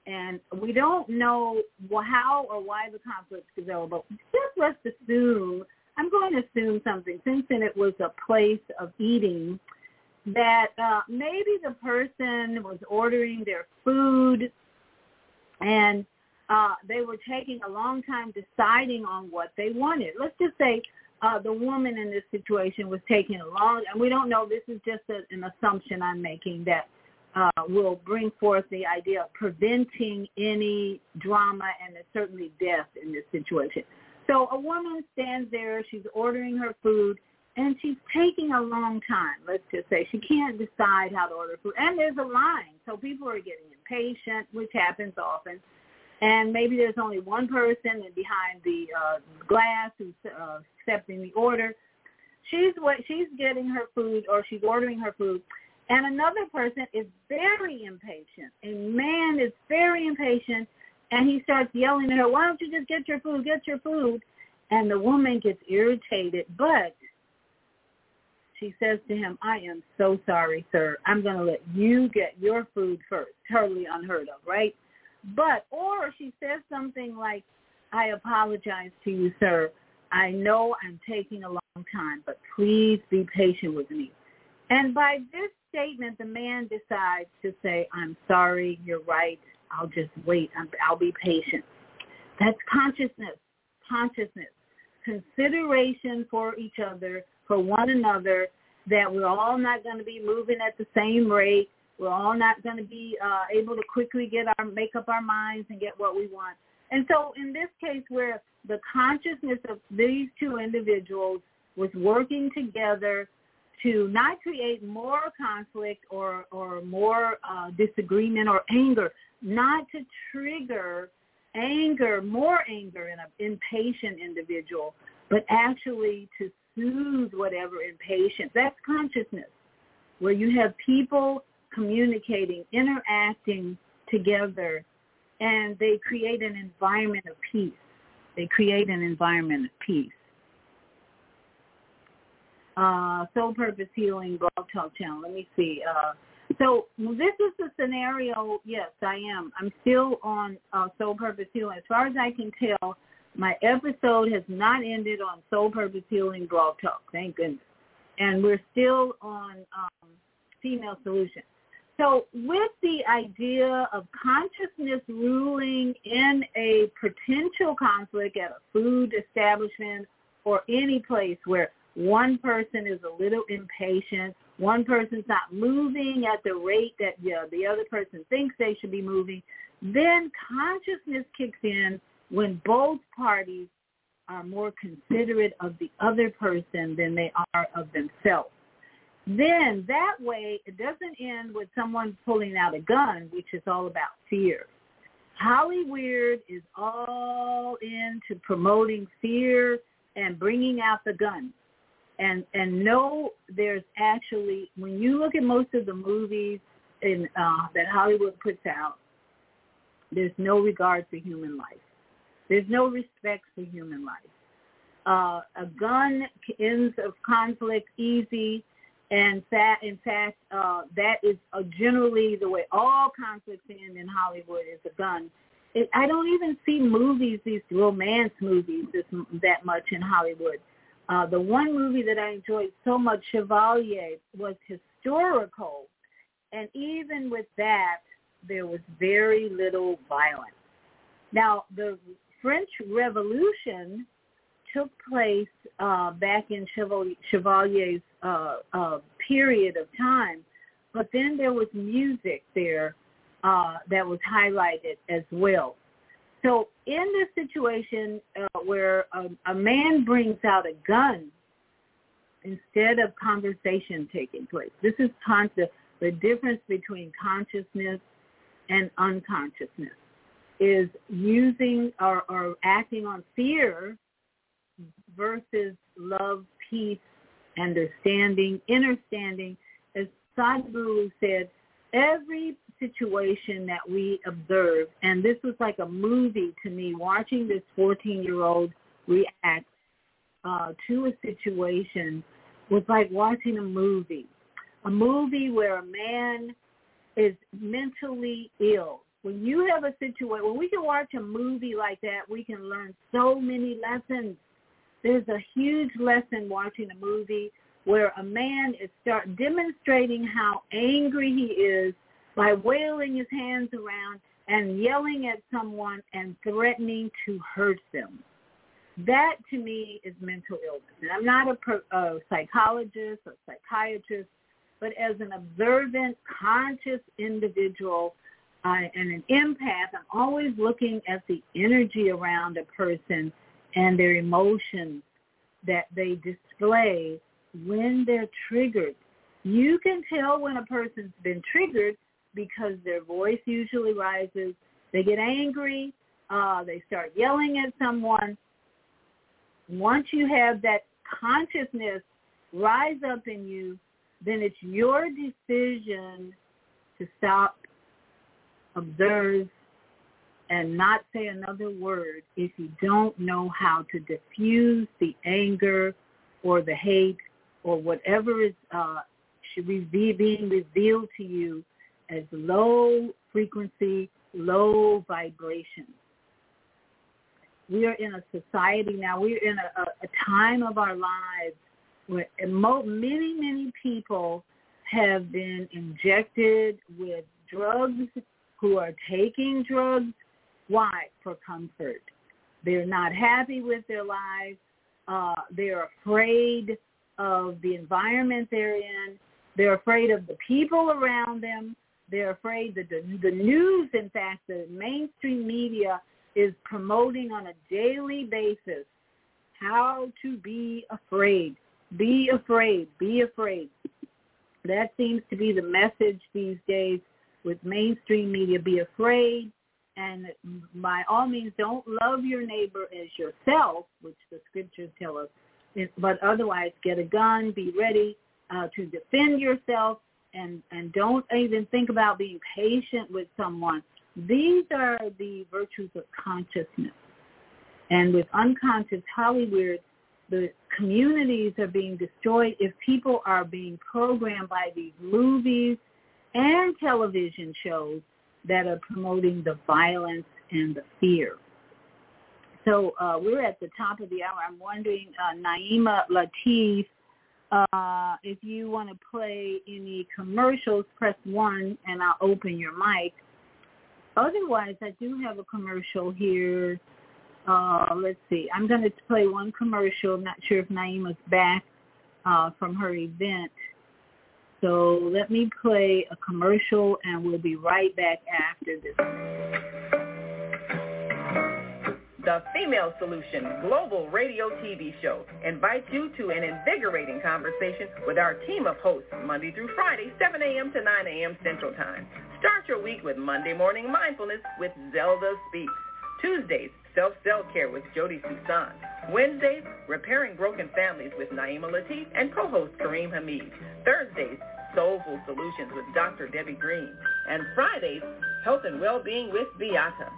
And we don't know how or why the conflict developed, but just let's assume, I'm going to assume something, since then it was a place of eating, that uh, maybe the person was ordering their food and uh, they were taking a long time deciding on what they wanted. Let's just say uh, the woman in this situation was taking a long, and we don't know, this is just a, an assumption I'm making that uh, will bring forth the idea of preventing any drama and certainly death in this situation. So a woman stands there, she's ordering her food, and she's taking a long time, let's just say. She can't decide how to order food. And there's a line, so people are getting impatient, which happens often and maybe there's only one person behind the uh, glass who's uh, accepting the order. She's what she's getting her food or she's ordering her food, and another person is very impatient. A man is very impatient, and he starts yelling at her, "Why don't you just get your food? Get your food!" And the woman gets irritated, but she says to him, I am so sorry, sir. I'm going to let you get your food first. Totally unheard of, right? But, or she says something like, I apologize to you, sir. I know I'm taking a long time, but please be patient with me. And by this statement, the man decides to say, I'm sorry, you're right, I'll just wait, I'm, I'll be patient. That's consciousness, consciousness, consideration for each other, for one another, that we're all not going to be moving at the same rate. We're all not going to be uh, able to quickly get our make up our minds and get what we want. And so in this case where the consciousness of these two individuals was working together to not create more conflict or, or more uh, disagreement or anger, not to trigger anger, more anger in an impatient individual, but actually to soothe whatever impatience. That's consciousness, where you have people communicating, interacting together, and they create an environment of peace. They create an environment of peace. Uh, Soul Purpose Healing Blog Talk Channel. Let me see. Uh, so this is the scenario. Yes, I am. I'm still on uh, Soul Purpose Healing. As far as I can tell, my episode has not ended on Soul Purpose Healing Blog Talk. Thank goodness. And we're still on um, Female Solution. So with the idea of consciousness ruling in a potential conflict at a food establishment or any place where one person is a little impatient, one person's not moving at the rate that you know, the other person thinks they should be moving, then consciousness kicks in when both parties are more considerate of the other person than they are of themselves. Then that way it doesn't end with someone pulling out a gun, which is all about fear. Hollywood is all into promoting fear and bringing out the gun. And and no, there's actually when you look at most of the movies in uh, that Hollywood puts out, there's no regard for human life. There's no respect for human life. Uh, a gun ends of conflict easy, and that, in fact, uh, that is uh, generally the way all conflicts end in Hollywood is a gun. It, I don't even see movies, these romance movies, this, that much in Hollywood. Uh, the one movie that I enjoyed so much, Chevalier, was historical, and even with that, there was very little violence. Now, the French Revolution took place uh, back in Chevalier's uh, uh, period of time, but then there was music there uh, that was highlighted as well. So in this situation uh, where a, a man brings out a gun instead of conversation taking place, this is con- the, the difference between consciousness and unconsciousness is using or, or acting on fear versus love, peace, understanding, inner standing, As Sadhguru said, every situation that we observe, and this was like a movie to me, watching this 14-year-old react uh, to a situation was like watching a movie. A movie where a man is mentally ill when you have a situation, when we can watch a movie like that, we can learn so many lessons. There's a huge lesson watching a movie where a man is start demonstrating how angry he is by wailing his hands around and yelling at someone and threatening to hurt them. That to me is mental illness. And I'm not a, a psychologist or psychiatrist, but as an observant, conscious individual, I, and an empath, I'm always looking at the energy around a person and their emotions that they display when they're triggered. You can tell when a person's been triggered because their voice usually rises. They get angry. Uh, they start yelling at someone. Once you have that consciousness rise up in you, then it's your decision to stop observe, and not say another word if you don't know how to diffuse the anger or the hate or whatever is uh, being revealed to you as low frequency, low vibration. We are in a society now, we're in a, a time of our lives where many, many people have been injected with drugs, who are taking drugs. Why? For comfort. They're not happy with their lives. Uh, they're afraid of the environment they're in. They're afraid of the people around them. They're afraid that the, the news, in fact, the mainstream media is promoting on a daily basis how to be afraid. Be afraid. Be afraid. That seems to be the message these days with mainstream media. Be afraid. And by all means, don't love your neighbor as yourself, which the scriptures tell us. But otherwise, get a gun, be ready uh, to defend yourself, and, and don't even think about being patient with someone. These are the virtues of consciousness. And with unconscious Hollywood, the communities are being destroyed if people are being programmed by these movies and television shows that are promoting the violence and the fear. So uh, we're at the top of the hour. I'm wondering, uh, Naima Latif, uh, if you want to play any commercials, press 1 and I'll open your mic. Otherwise, I do have a commercial here. Uh, let's see. I'm going to play one commercial. I'm not sure if Naima's back uh, from her event. So let me play a commercial and we'll be right back after this. The Female Solution Global Radio TV Show invites you to an invigorating conversation with our team of hosts Monday through Friday, 7 a.m. to 9 a.m. Central Time. Start your week with Monday Morning Mindfulness with Zelda Speaks. Tuesdays, Self-Cell Care with Jody Susan. Wednesdays, Repairing Broken Families with Naima Latif and co-host Kareem Hamid. Thursdays, Soulful Solutions with Dr. Debbie Green. And Fridays, Health and Well-Being with Viyahta.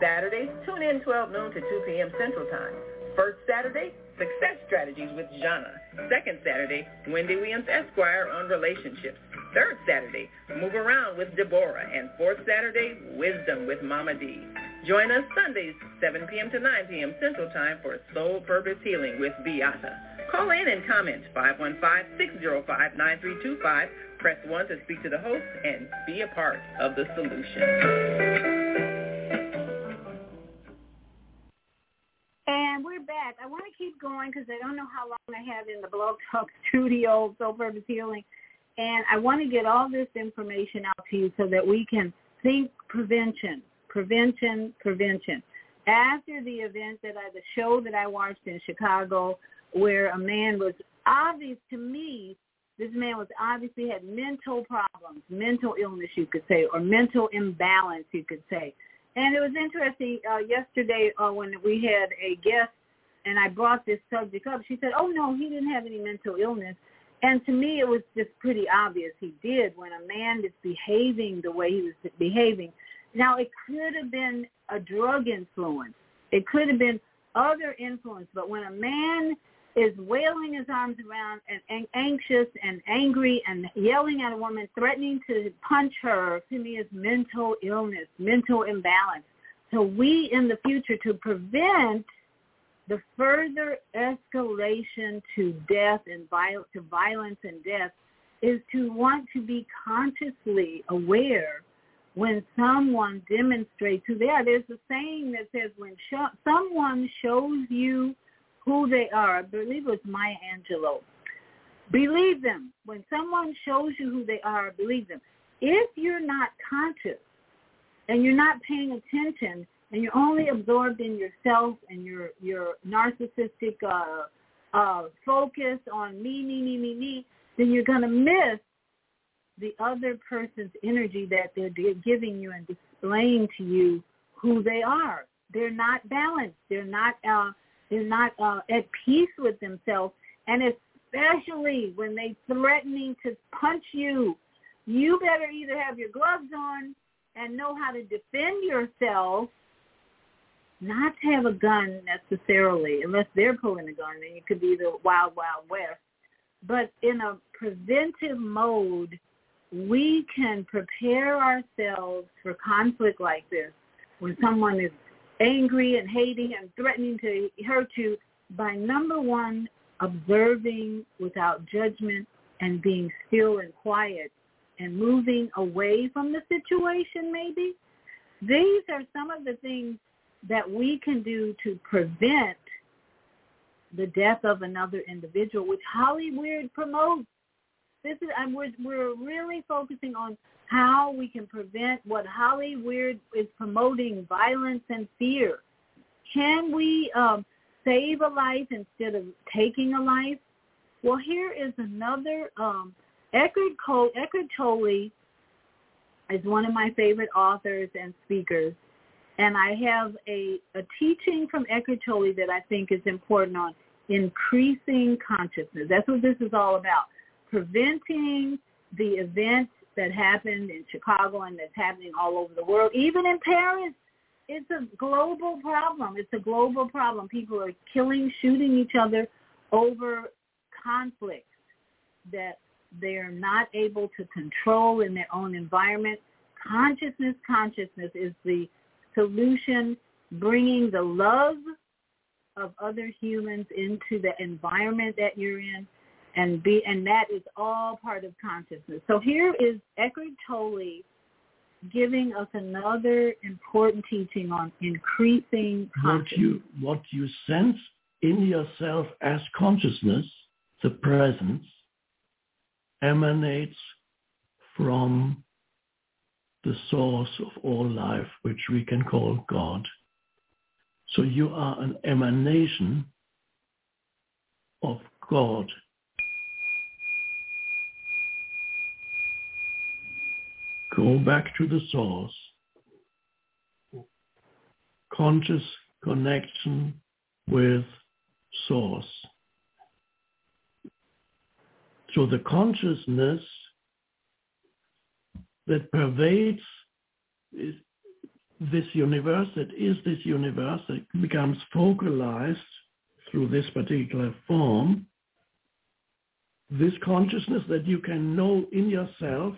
Saturdays, tune in 12 noon to 2 p.m. Central Time. First Saturday, Success Strategies with Jana. Second Saturday, Wendy Williams Esquire on relationships. Third Saturday, Move Around with Deborah. And fourth Saturday, Wisdom with Mama D. Join us Sundays, 7 p.m. to 9 p.m. Central Time for Soul Purpose Healing with Viyahta. Call in and comment 515-605-9325. Press 1 to speak to the host and be a part of the solution. And we're back. I want to keep going because I don't know how long I have in the Blog Talk studio, Soul Purpose Healing. And I want to get all this information out to you so that we can think prevention, prevention, prevention. After the event that I, the show that I watched in Chicago, where a man was obvious to me, this man was obviously had mental problems, mental illness, you could say, or mental imbalance, you could say. And it was interesting uh, yesterday uh, when we had a guest and I brought this subject up. She said, oh, no, he didn't have any mental illness. And to me, it was just pretty obvious he did when a man is behaving the way he was behaving. Now, it could have been a drug influence. It could have been other influence. But when a man is wailing his arms around and, anxious and angry and yelling at a woman, threatening to punch her, to me is mental illness, mental imbalance. So we in the future, to prevent the further escalation to death and viol- to violence and death, is to want to be consciously aware when someone demonstrates who they are. There's a saying that says when sh- someone shows you who they are. I believe it was Maya Angelou. Believe them. When someone shows you who they are, believe them. If you're not conscious and you're not paying attention and you're only absorbed in yourself and your your narcissistic uh, uh, focus on me, me, me, me, me, then you're going to miss the other person's energy that they're giving you and displaying to you who they are. They're not balanced. They're not uh, is not uh, at peace with themselves, and especially when they threatening to punch you, you better either have your gloves on and know how to defend yourself, not to have a gun necessarily, unless they're pulling a gun, then you could be the wild, wild west. But in a preventive mode, we can prepare ourselves for conflict like this when someone is angry and hating and threatening to hurt you by number one, observing without judgment and being still and quiet and moving away from the situation maybe. These are some of the things that we can do to prevent the death of another individual, which Hollywood promotes. This is and we're we're really focusing on how we can prevent what Holly Hollywood is promoting, violence and fear. Can we um, save a life instead of taking a life? Well, here is another. Um, Eckhart, Cole, Eckhart Tolle is one of my favorite authors and speakers. And I have a, a teaching from Eckhart Tolle that I think is important on increasing consciousness. That's what this is all about. Preventing the events that happened in Chicago and that's happening all over the world, even in Paris. It's a global problem. It's a global problem. People are killing, shooting each other over conflicts that they're not able to control in their own environment. Consciousness, consciousness is the solution, bringing the love of other humans into the environment that you're in and be and that is all part of consciousness. So here is Eckhart Tolle giving us another important teaching on increasing what you what you sense in yourself as consciousness, the presence, emanates from the source of all life, which we can call God. So you are an emanation of God. Go back to the source. Conscious connection with source. So the consciousness that pervades this universe, that is this universe, that becomes focalized through this particular form, this consciousness that you can know in yourself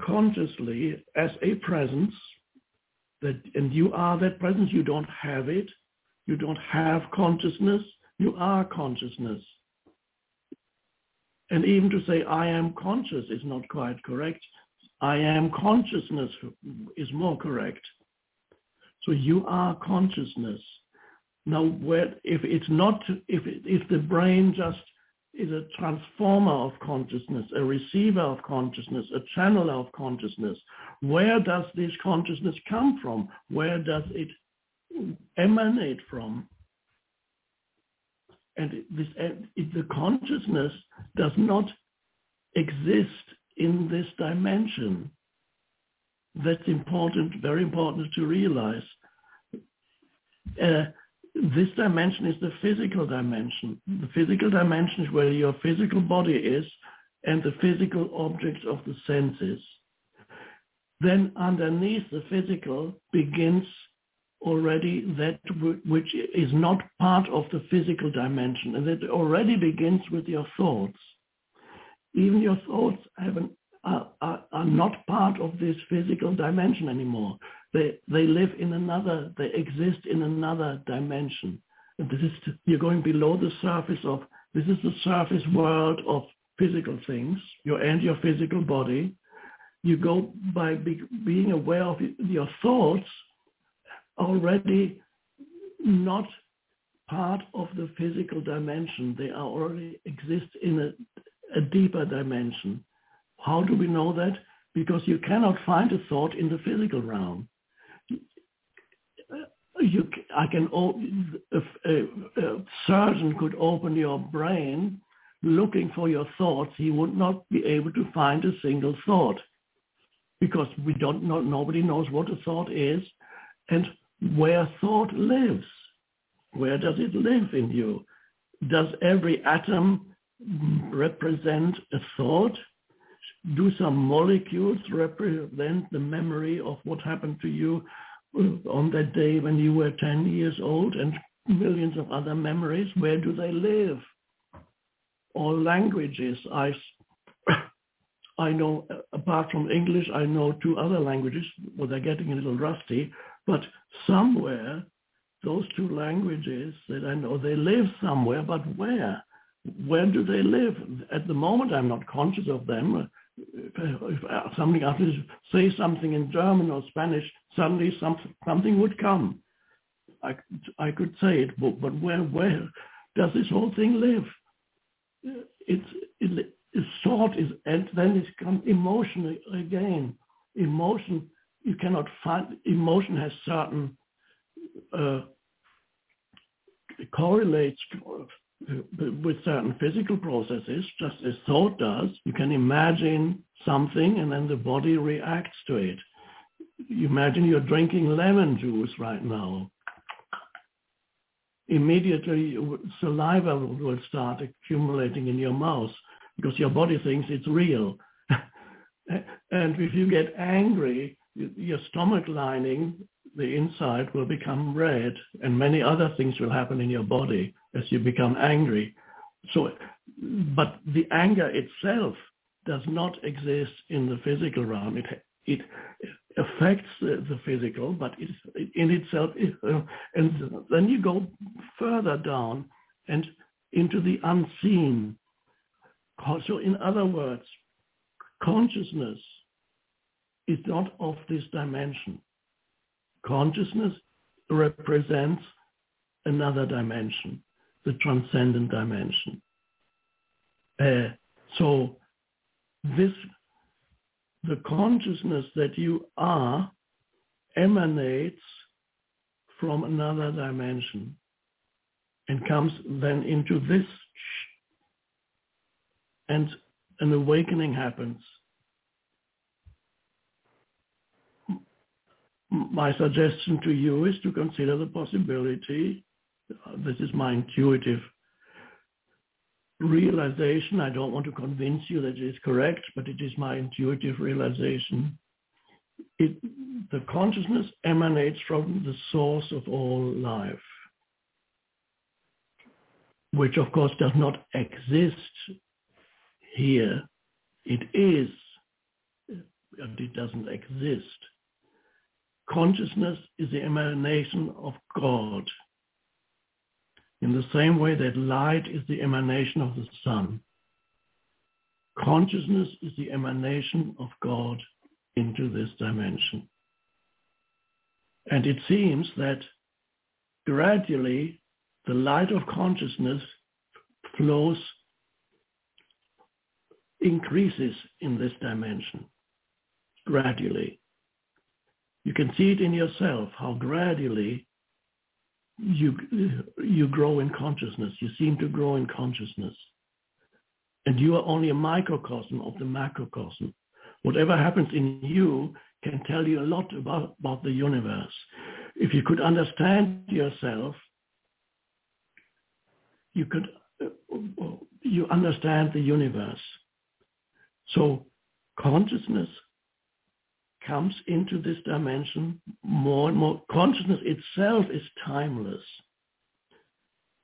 consciously as a presence, that and you are that presence, you don't have it, you don't have consciousness, you are consciousness. And even to say I am conscious is not quite correct. I am consciousness is more correct. So you are consciousness. Now, where, if it's not, if, if the brain just is a transformer of consciousness, a receiver of consciousness, a channel of consciousness, where does this consciousness come from? Where does it emanate from? And this, the consciousness does not exist in this dimension. That's important, very important to realize. Uh, this dimension is the physical dimension. The physical dimension is where your physical body is and the physical objects of the senses. Then underneath the physical begins already that which is not part of the physical dimension and that already begins with your thoughts. Even your thoughts an, are, are, are not part of this physical dimension anymore. They, they live in another, they exist in another dimension. And this is, you're going below the surface of, this is the surface world of physical things, your and your physical body. You go by be, being aware of your thoughts already not part of the physical dimension. They are already exist in a, a deeper dimension. How do we know that? Because you cannot find a thought in the physical realm. You, I can, if a, a surgeon could open your brain looking for your thoughts, he would not be able to find a single thought because we don't know, nobody knows what a thought is. And where thought lives. Where does it live in you? Does every atom represent a thought? Do some molecules represent the memory of what happened to you on that day when you were 10 years old and millions of other memories? Where do they live? All languages. I, I know, apart from English, I know two other languages. Well, they're getting a little rusty. But somewhere, those two languages that I know, they live somewhere, but where? where do they live? At the moment, I'm not conscious of them. If something I say something in German or Spanish, suddenly something something would come. I, I could say it, but, but where where does this whole thing live? It's it, it's thought is and then it comes emotion again. Emotion you cannot find emotion has certain uh, correlates with certain physical processes, just as thought does. You can imagine something and then the body reacts to it. You imagine you're drinking lemon juice right now. Immediately saliva will start accumulating in your mouth because your body thinks it's real. and if you get angry, your stomach lining, the inside will become red and many other things will happen in your body as you become angry. So, but the anger itself does not exist in the physical realm. It, it affects the, the physical, but it, in itself, it, uh, and then you go further down and into the unseen. So in other words, consciousness is not of this dimension. Consciousness represents another dimension, the transcendent dimension. Uh, so this, the consciousness that you are emanates from another dimension and comes then into this and an awakening happens my suggestion to you is to consider the possibility, this is my intuitive realization. I don't want to convince you that it is correct, but it is my intuitive realization. It, the consciousness emanates from the source of all life, which of course does not exist here. It is, but it doesn't exist consciousness is the emanation of God. In the same way that light is the emanation of the sun. Consciousness is the emanation of God into this dimension. And it seems that gradually the light of consciousness flows, increases in this dimension gradually. You can see it in yourself, how gradually you, you grow in consciousness. You seem to grow in consciousness. And you are only a microcosm of the macrocosm. Whatever happens in you can tell you a lot about, about the universe. If you could understand yourself, you could you understand the universe. So consciousness comes into this dimension more and more. Consciousness itself is timeless.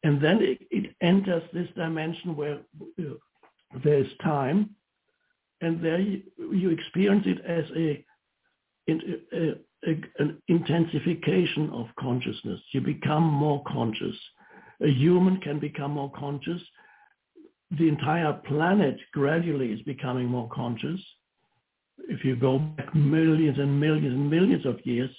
And then it, it enters this dimension where there is time, and there you, you experience it as a, a, a, an intensification of consciousness. You become more conscious. A human can become more conscious. The entire planet gradually is becoming more conscious if you go back millions and millions and millions of years,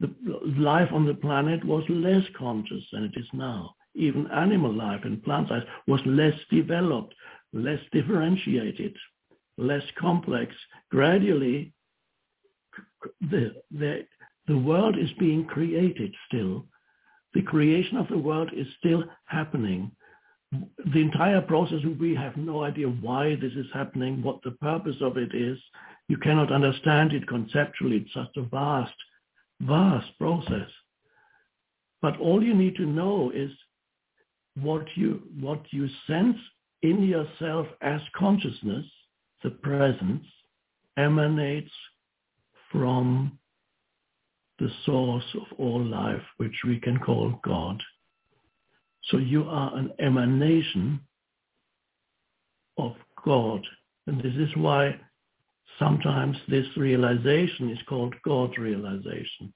the life on the planet was less conscious than it is now. Even animal life and plant life was less developed, less differentiated, less complex. Gradually, the, the, the world is being created still. The creation of the world is still happening the entire process, we have no idea why this is happening, what the purpose of it is. You cannot understand it conceptually. It's such a vast, vast process. But all you need to know is what you, what you sense in yourself as consciousness, the presence, emanates from the source of all life, which we can call God. So you are an emanation of God. And this is why sometimes this realization is called God realization.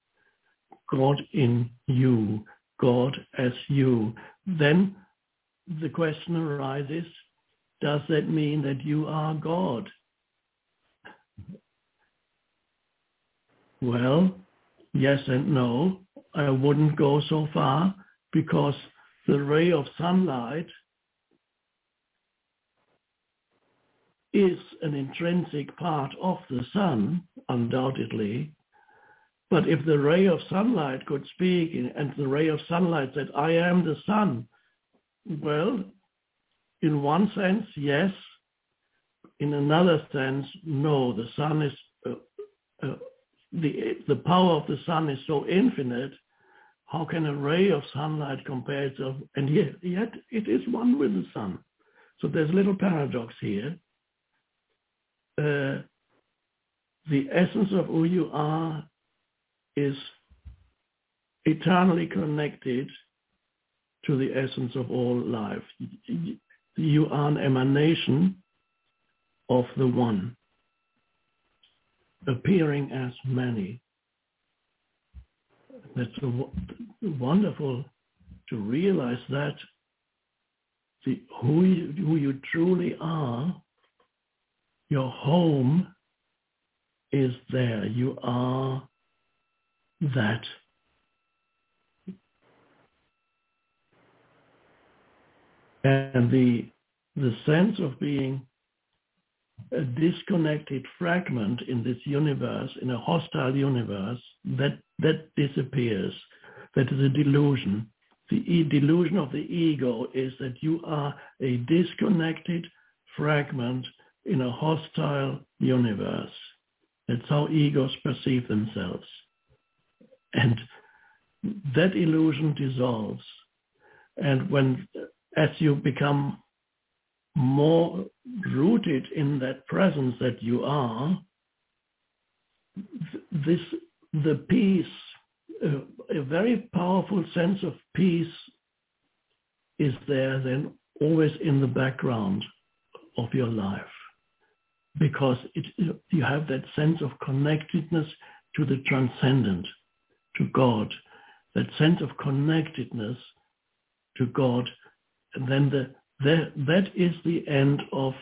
God in you, God as you. Then the question arises, does that mean that you are God? Well, yes and no. I wouldn't go so far because the ray of sunlight is an intrinsic part of the sun, undoubtedly. But if the ray of sunlight could speak and the ray of sunlight said, I am the sun, well, in one sense, yes. In another sense, no. The sun is, uh, uh, the, the power of the sun is so infinite. How can a ray of sunlight compare itself? And yet, yet it is one with the sun. So there's a little paradox here. Uh, the essence of who you are is eternally connected to the essence of all life. You are an emanation of the one, appearing as many. That's wonderful to realize that the, who, you, who you truly are, your home is there. You are that and the the sense of being a disconnected fragment in this universe, in a hostile universe, that that disappears. That is a delusion. The e- delusion of the ego is that you are a disconnected fragment in a hostile universe. That's how egos perceive themselves. And that illusion dissolves. And when, as you become more rooted in that presence that you are, this, the peace, a, a very powerful sense of peace is there then always in the background of your life. Because it, you have that sense of connectedness to the transcendent to God, that sense of connectedness to God, and then the, the, that is the end of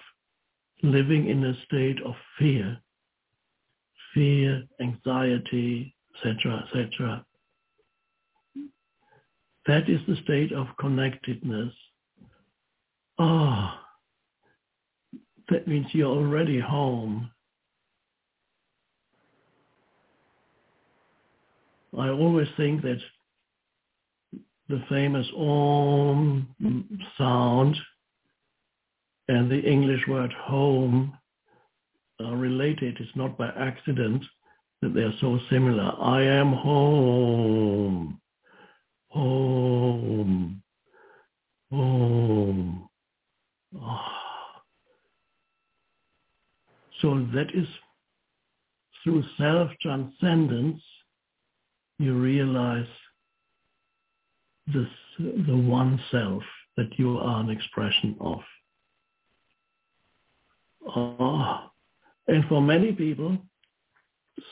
living in a state of fear, fear, anxiety, etc., etc. That is the state of connectedness. Ah, oh, that means you're already home. I always think that the famous Om sound and the English word home are related. It's not by accident that they are so similar. I am home, home, home. Oh. So that is through self-transcendence you realize the one self that you are an expression of. Oh. And for many people,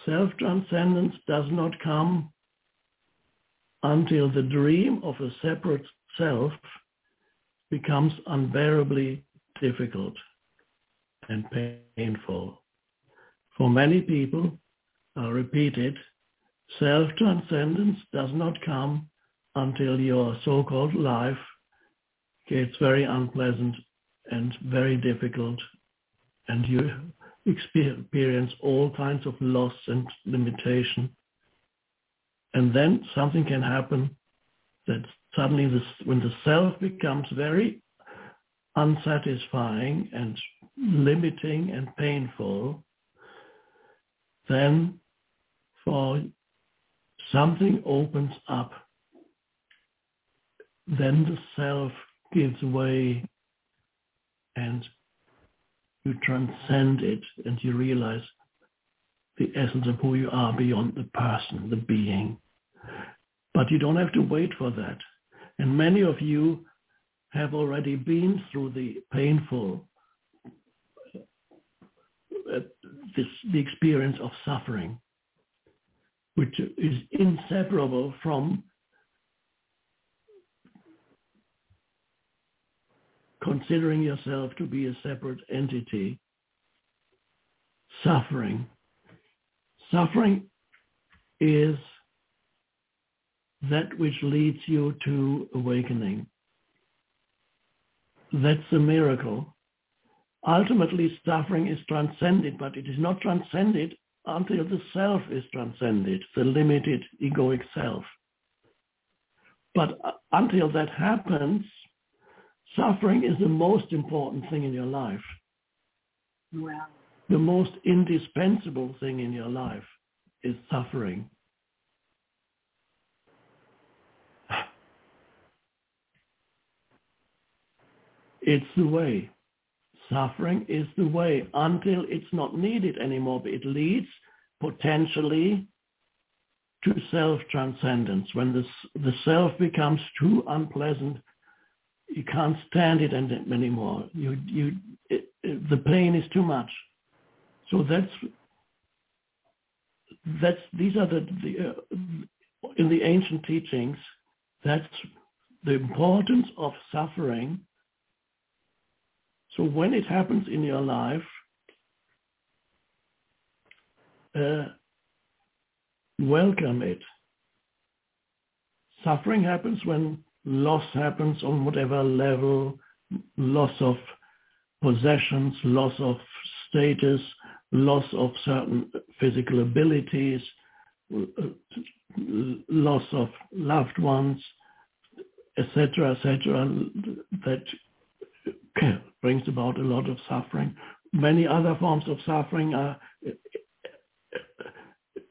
self-transcendence does not come until the dream of a separate self becomes unbearably difficult and painful. For many people, I'll repeat it, Self-transcendence does not come until your so-called life gets very unpleasant and very difficult and you experience all kinds of loss and limitation. And then something can happen that suddenly this, when the self becomes very unsatisfying and limiting and painful, then for something opens up, then the self gives way and you transcend it and you realize the essence of who you are beyond the person, the being. But you don't have to wait for that. And many of you have already been through the painful, uh, this, the experience of suffering which is inseparable from considering yourself to be a separate entity. Suffering. Suffering is that which leads you to awakening. That's a miracle. Ultimately, suffering is transcended, but it is not transcended until the self is transcended, the limited egoic self. But uh, until that happens, suffering is the most important thing in your life. Wow. The most indispensable thing in your life is suffering. It's the way. Suffering is the way until it's not needed anymore, but it leads potentially to self-transcendence. When the, the self becomes too unpleasant, you can't stand it anymore. You, you, it, it, the pain is too much. So that's, that's, these are the, the uh, in the ancient teachings, that's the importance of suffering so when it happens in your life, uh, welcome it. Suffering happens when loss happens on whatever level, loss of possessions, loss of status, loss of certain physical abilities, loss of loved ones, etc., etc., that brings about a lot of suffering. Many other forms of suffering are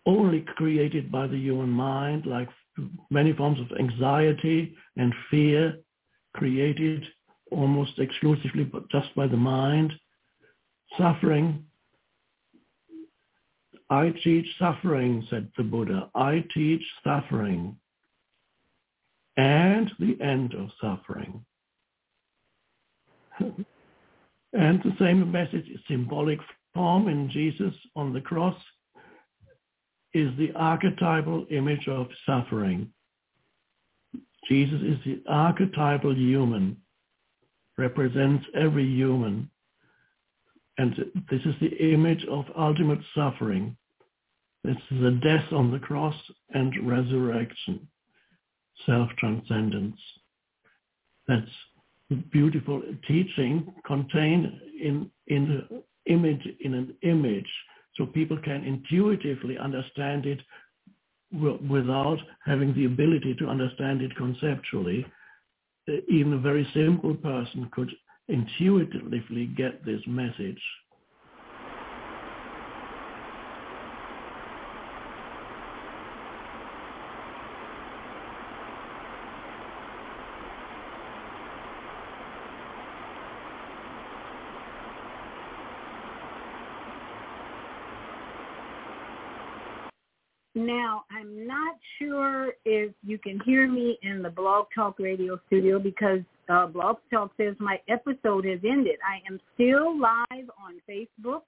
only created by the human mind, like many forms of anxiety and fear created almost exclusively but just by the mind. Suffering. I teach suffering, said the Buddha. I teach suffering and the end of suffering. and the same message, is symbolic form in Jesus on the cross, is the archetypal image of suffering. Jesus is the archetypal human, represents every human. And this is the image of ultimate suffering. This is the death on the cross and resurrection, self-transcendence. That's beautiful teaching contained in in image in an image so people can intuitively understand it without having the ability to understand it conceptually. Uh, even a very simple person could intuitively get this message Now, I'm not sure if you can hear me in the Blog Talk radio studio because uh, Blog Talk says my episode has ended. I am still live on Facebook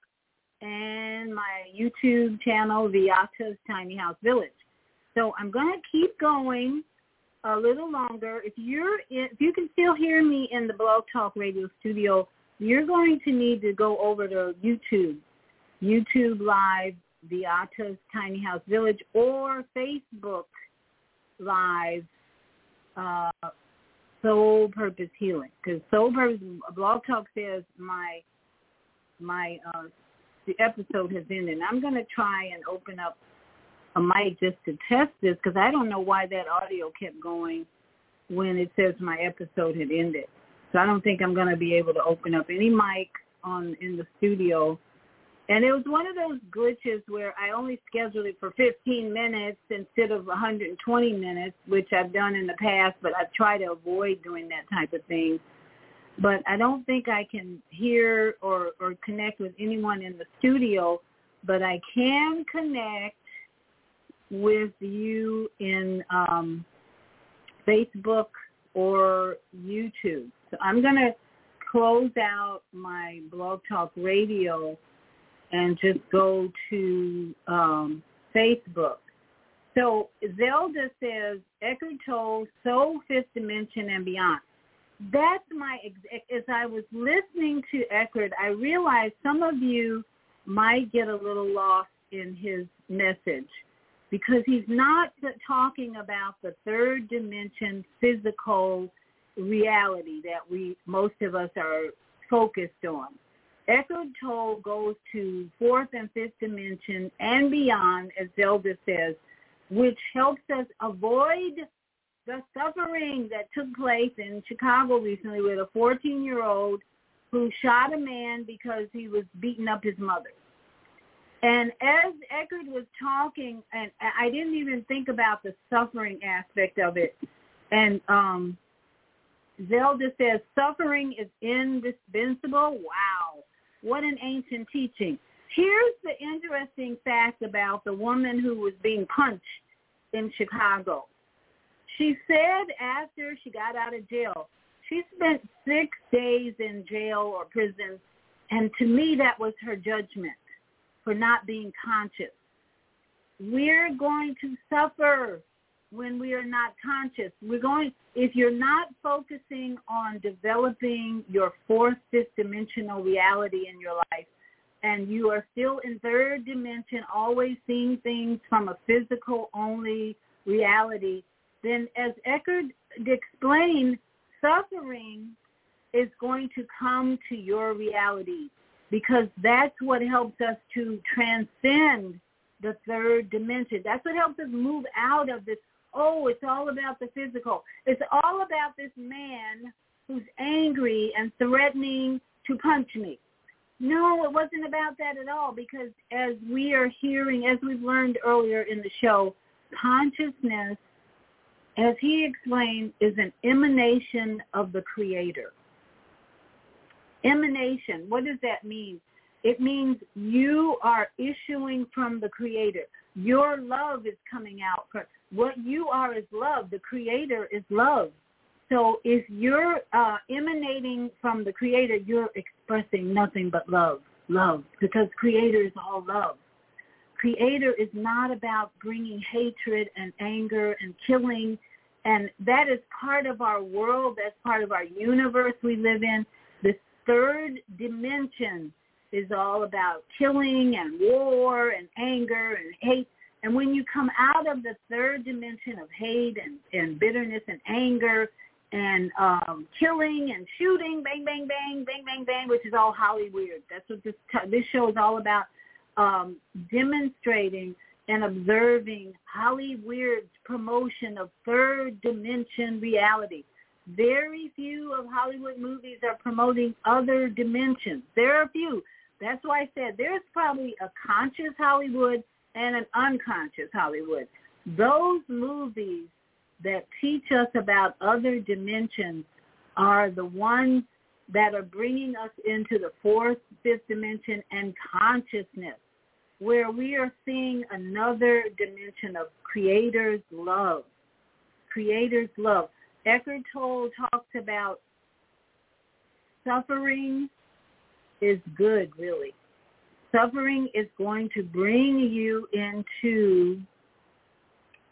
and my YouTube channel, Viyahta's Tiny House Village. So I'm going to keep going a little longer. If you're in, if you can still hear me in the Blog Talk radio studio, you're going to need to go over to YouTube, YouTube Live Viyahta's Tiny House Village or Facebook Live uh, Soul Purpose Healing because Soul Purpose Blog Talk says my my uh, the episode has ended. I'm going to try and open up a mic just to test this because I don't know why that audio kept going when it says my episode had ended. So I don't think I'm going to be able to open up any mic on in the studio and it was one of those glitches where I only scheduled it for 15 minutes instead of 120 minutes, which I've done in the past, but I try to avoid doing that type of thing. But I don't think I can hear or, or connect with anyone in the studio, but I can connect with you in um, Facebook or YouTube. So I'm going to close out my Blog Talk Radio and just go to um, Facebook. So Zelda says Eckhart Tolle, Soul Fifth Dimension and Beyond. that's my as I was listening to Eckhart, I realized some of you might get a little lost in his message because he's not talking about the third dimension physical reality that we most of us are focused on. Eckhart Tolle goes to fourth and fifth dimension and beyond, as Zelda says, which helps us avoid the suffering that took place in Chicago recently with a 14-year-old who shot a man because he was beating up his mother. And as Eckhart was talking, and I didn't even think about the suffering aspect of it. And um, Zelda says, suffering is indispensable. Wow. What an ancient teaching. Here's the interesting fact about the woman who was being punched in Chicago. She said after she got out of jail, she spent six days in jail or prison, and to me that was her judgment for not being conscious. We're going to suffer when we are not conscious. We're going if you're not focusing on developing your fourth, fifth dimensional reality in your life, and you are still in third dimension, always seeing things from a physical only reality, then as Eckhart explained, suffering is going to come to your reality because that's what helps us to transcend the third dimension. That's what helps us move out of this, oh, it's all about the physical. It's all about this man who's angry and threatening to punch me. No, it wasn't about that at all because as we are hearing, as we've learned earlier in the show, consciousness, as he explained, is an emanation of the Creator. Emanation, what does that mean? It means you are issuing from the Creator. Your love is coming out. What you are is love. The Creator is love. So if you're uh, emanating from the Creator, you're expressing nothing but love, love, because Creator is all love. Creator is not about bringing hatred and anger and killing, and that is part of our world. That's part of our universe we live in. The third dimension is all about killing and war and anger and hate. And when you come out of the third dimension of hate and, and bitterness and anger and um, killing and shooting, bang, bang, bang, bang, bang, bang, which is all Hollywood. That's what this t- this show is all about, um, demonstrating and observing Hollywood's promotion of third dimension reality. Very few of Hollywood movies are promoting other dimensions. There are a few. That's why I said there's probably a conscious Hollywood and an unconscious Hollywood. Those movies that teach us about other dimensions are the ones that are bringing us into the fourth, fifth dimension and consciousness, where we are seeing another dimension of creator's love. Creator's love. Eckhart Tolle talks about suffering is good, really. Suffering is going to bring you into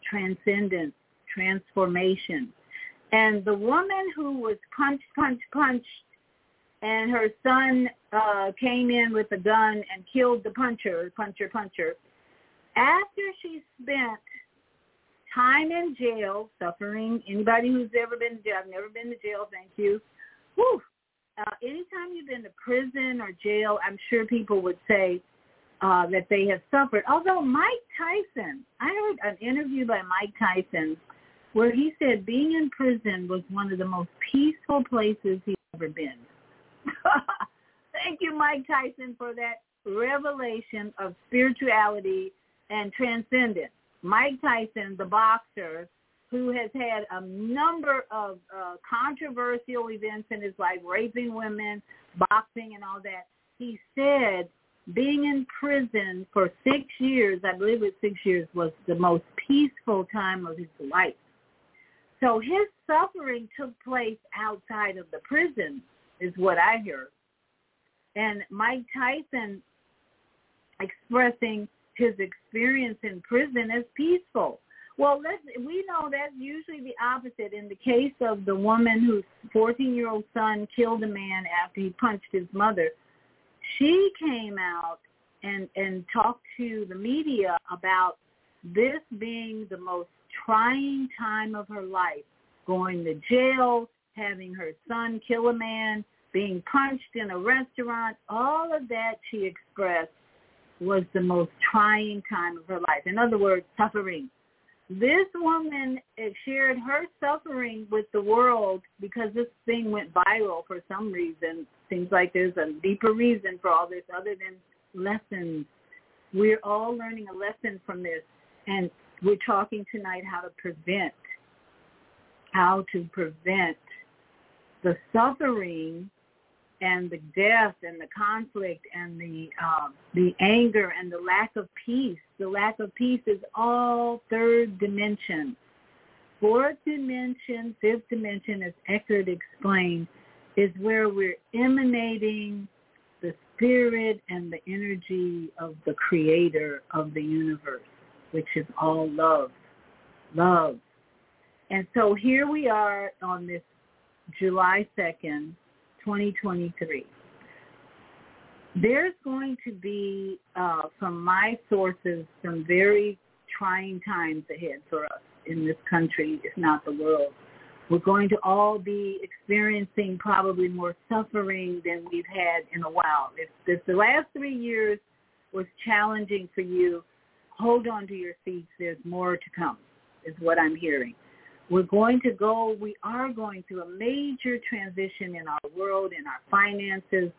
transcendence transformation. And the woman who was punched, punched, punched, and her son uh, came in with a gun and killed the puncher, puncher, puncher. After she spent time in jail, suffering, anybody who's ever been to jail, I've never been to jail, thank you. Whew. Uh, anytime you've been to prison or jail, I'm sure people would say, uh, that they have suffered. Although Mike Tyson, I heard an interview by Mike Tyson where he said being in prison was one of the most peaceful places he's ever been. Thank you, Mike Tyson, for that revelation of spirituality and transcendence. Mike Tyson, the boxer, who has had a number of uh, controversial events in his life, raping women, boxing and all that, he said being in prison for six years, I believe it was six years, was the most peaceful time of his life. So his suffering took place outside of the prison, is what I heard. And Mike Tyson expressing his experience in prison as peaceful. Well, let's, we know that's usually the opposite. In the case of the woman whose 14-year-old son killed a man after he punched his mother, she came out and and talked to the media about this being the most trying time of her life, going to jail, having her son kill a man, being punched in a restaurant, all of that she expressed was the most trying time of her life. In other words, suffering. This woman eh, shared her suffering with the world because this thing went viral for some reason. Seems like there's a deeper reason for all this other than lessons. We're all learning a lesson from this. And we're talking tonight how to prevent, how to prevent the suffering and the death and the conflict and the uh, the anger and the lack of peace. The lack of peace is all third dimension. Fourth dimension, fifth dimension, as Eckhart explained, is where we're emanating the spirit and the energy of the creator of the universe, which is all love. Love. And so here we are on this July 2nd, 2023. There's going to be, uh, from my sources, some very trying times ahead for us in this country, if not the world. We're going to all be experiencing probably more suffering than we've had in a while. If, if the last three years was challenging for you, hold on to your seats. There's more to come, is what I'm hearing. We're going to go, we are going through a major transition in our world, in our finances,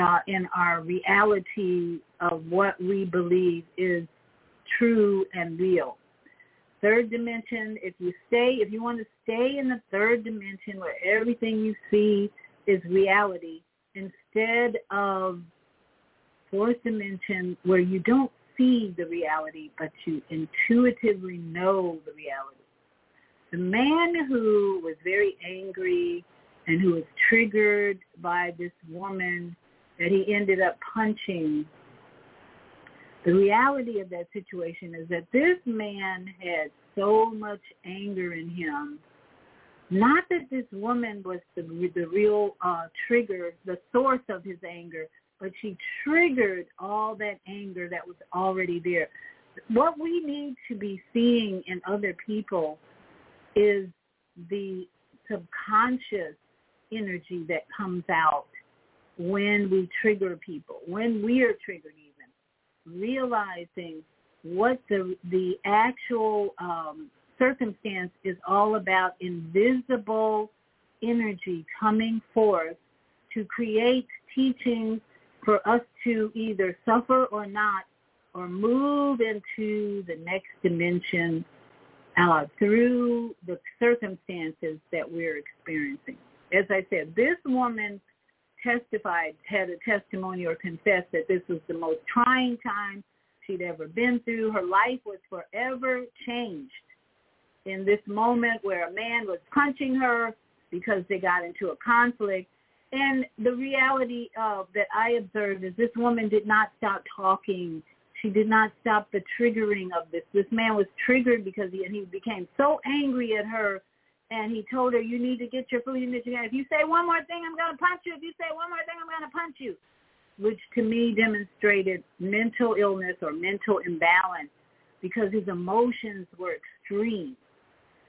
uh, in our reality of what we believe is true and real. Third dimension, if you stay, if you want to stay in the third dimension where everything you see is reality, instead of fourth dimension where you don't see the reality, but you intuitively know the reality the man who was very angry and who was triggered by this woman that he ended up punching, the reality of that situation is that this man had so much anger in him. Not that this woman was the, the real uh, trigger, the source of his anger, but she triggered all that anger that was already there. What we need to be seeing in other people is the subconscious energy that comes out when we trigger people, when we are triggered even, realizing what the the actual um, circumstance is all about invisible energy coming forth to create teachings for us to either suffer or not or move into the next dimension uh, through the circumstances that we're experiencing. As I said, this woman testified, had a testimony or confessed that this was the most trying time she'd ever been through. Her life was forever changed in this moment where a man was punching her because they got into a conflict. And the reality uh, that I observed is this woman did not stop talking she did not stop the triggering of this. This man was triggered because he, and he became so angry at her and he told her, you need to get your food. You need to get, if you say one more thing, I'm to punch you. If you say one more thing, I'm to punch you, which to me demonstrated mental illness or mental imbalance because his emotions were extreme.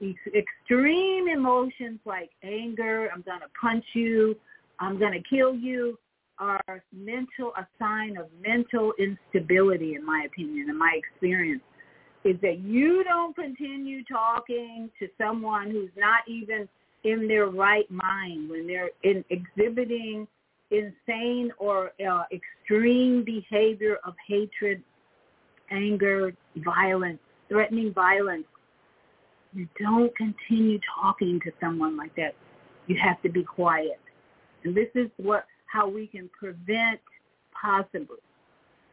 Extreme emotions like anger, I'm to punch you, I'm to kill you, are mental a sign of mental instability in my opinion in my experience is that you don't continue talking to someone who's not even in their right mind when they're in exhibiting insane or uh, extreme behavior of hatred, anger, violence, threatening violence. You don't continue talking to someone like that. You have to be quiet. And this is what how we can prevent possibly.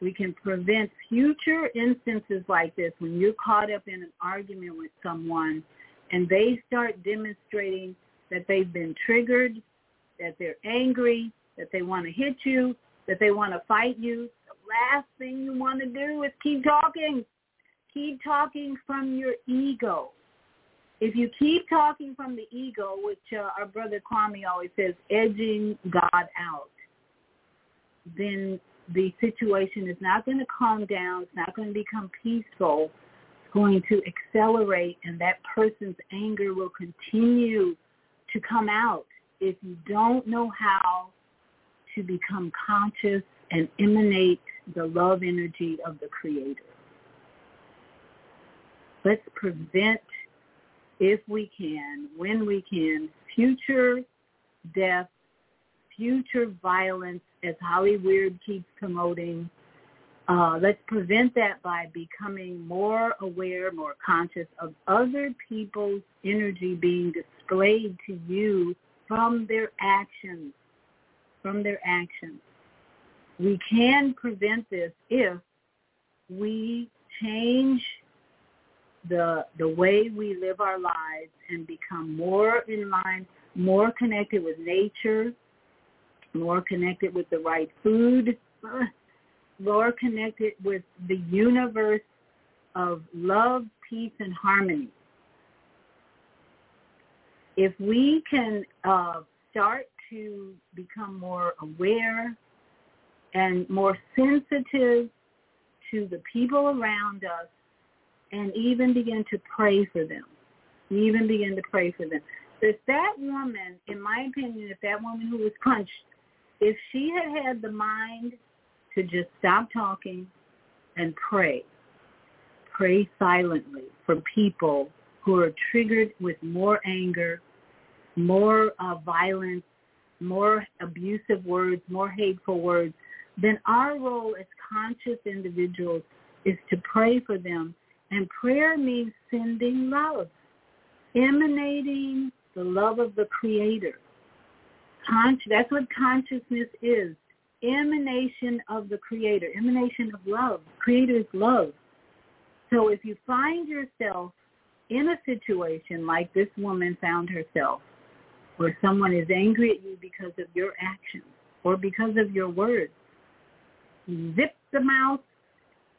We can prevent future instances like this when you're caught up in an argument with someone and they start demonstrating that they've been triggered, that they're angry, that they want to hit you, that they want to fight you. The last thing you want to do is keep talking. keep talking from your ego. If you keep talking from the ego, which uh, our brother Kwame always says, edging God out, then the situation is not going to calm down. It's not going to become peaceful. It's going to accelerate, and that person's anger will continue to come out if you don't know how to become conscious and emanate the love energy of the Creator. Let's prevent, if we can, when we can, future death, future violence, as Hollywood keeps promoting. Uh, let's prevent that by becoming more aware, more conscious of other people's energy being displayed to you from their actions, from their actions. We can prevent this if we change the the way we live our lives and become more in line, more connected with nature, more connected with the right food, more connected with the universe of love, peace, and harmony. If we can uh, start to become more aware and more sensitive to the people around us and even begin to pray for them. Even begin to pray for them. If that woman, in my opinion, if that woman who was punched, if she had had the mind to just stop talking and pray, pray silently for people who are triggered with more anger, more uh, violence, more abusive words, more hateful words, then our role as conscious individuals is to pray for them. And prayer means sending love, emanating the love of the Creator. Con- that's what consciousness is. Emanation of the Creator, emanation of love. Creator is love. So if you find yourself in a situation like this woman found herself, where someone is angry at you because of your actions or because of your words, zip the mouth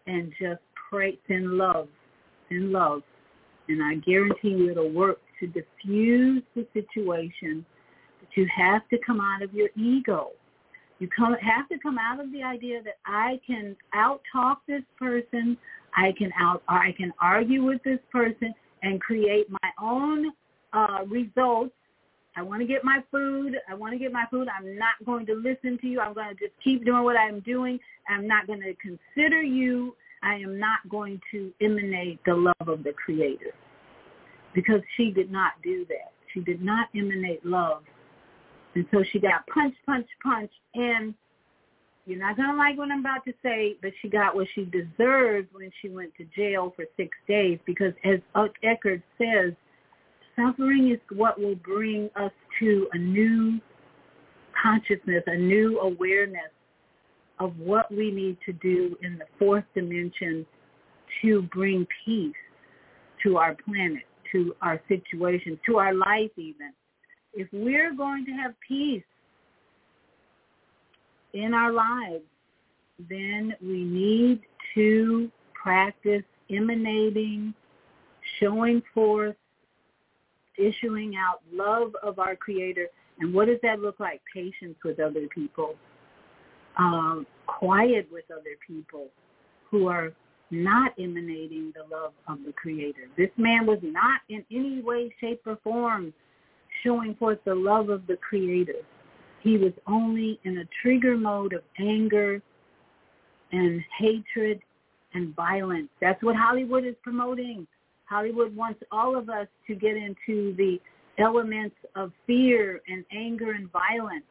and just pray, in love, send love. And I guarantee you it'll work to diffuse the situation. But you have to come out of your ego. You come, have to come out of the idea that I can out-talk this person, I can out, I can argue with this person and create my own uh, results I want to get my food. I want to get my food. I'm not going to listen to you. I'm going to just keep doing what I'm doing. I'm not going to consider you. I am not going to emanate the love of the Creator because she did not do that. She did not emanate love. And so she got punch, punch, punch. And you're not going to like what I'm about to say, but she got what she deserved when she went to jail for six days because as Eckhart says, Suffering is what will bring us to a new consciousness, a new awareness of what we need to do in the fourth dimension to bring peace to our planet, to our situation, to our life even. If we're going to have peace in our lives, then we need to practice emanating, showing forth issuing out love of our Creator. And what does that look like? Patience with other people, um, quiet with other people who are not emanating the love of the Creator. This man was not in any way, shape, or form showing forth the love of the Creator. He was only in a trigger mode of anger and hatred and violence. That's what Hollywood is promoting. Hollywood wants all of us to get into the elements of fear and anger and violence.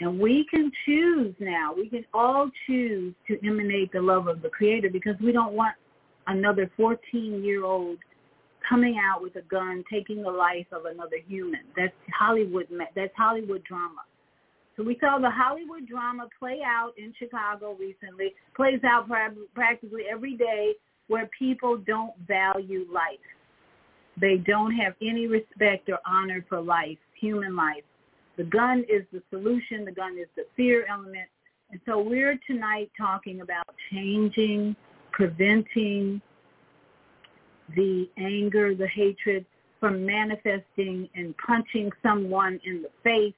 And we can choose now. We can all choose to emanate the love of the Creator because we don't want another 14-year-old coming out with a gun, taking the life of another human. That's Hollywood. That's Hollywood drama. So we saw the Hollywood drama play out in Chicago recently. Plays out practically every day where people don't value life. They don't have any respect or honor for life, human life. The gun is the solution. The gun is the fear element. And so we're tonight talking about changing, preventing, the anger, the hatred from manifesting and punching someone in the face,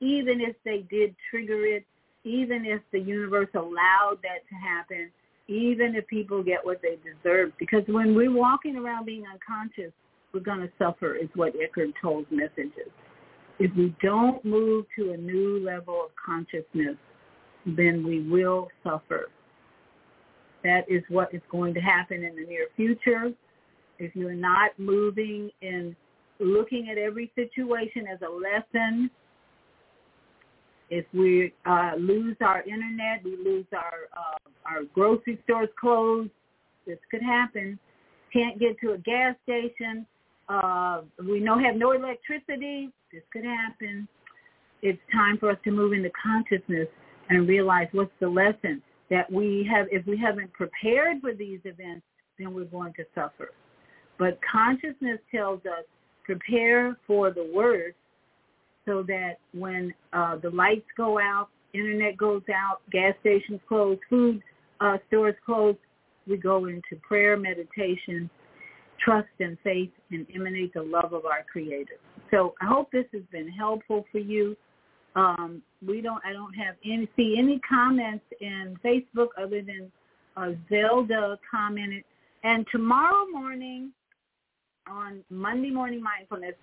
even if they did trigger it, even if the universe allowed that to happen, even if people get what they deserve. Because when we're walking around being unconscious, we're going to suffer is what Eckhart Tolle's message is. If we don't move to a new level of consciousness, then we will suffer. That is what is going to happen in the near future. If you're not moving and looking at every situation as a lesson, if we uh, lose our internet, we lose our uh, our grocery stores closed. This could happen. Can't get to a gas station. Uh, we know have no electricity. This could happen. It's time for us to move into consciousness and realize what's the lesson that we have. If we haven't prepared for these events, then we're going to suffer. But consciousness tells us prepare for the worst so that when uh, the lights go out, internet goes out, gas stations close, food uh, stores close, we go into prayer, meditation, trust and faith, and emanate the love of our Creator. So I hope this has been helpful for you. Um, we don't, I don't have any see any comments in Facebook other than uh, Zelda commented. And tomorrow morning, on Monday Morning Mindfulness,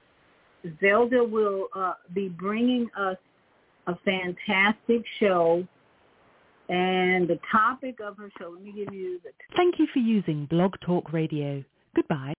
Zelda will uh, be bringing us a fantastic show. And the topic of her show, let me give you the... Thank you for using Blog Talk Radio. Goodbye.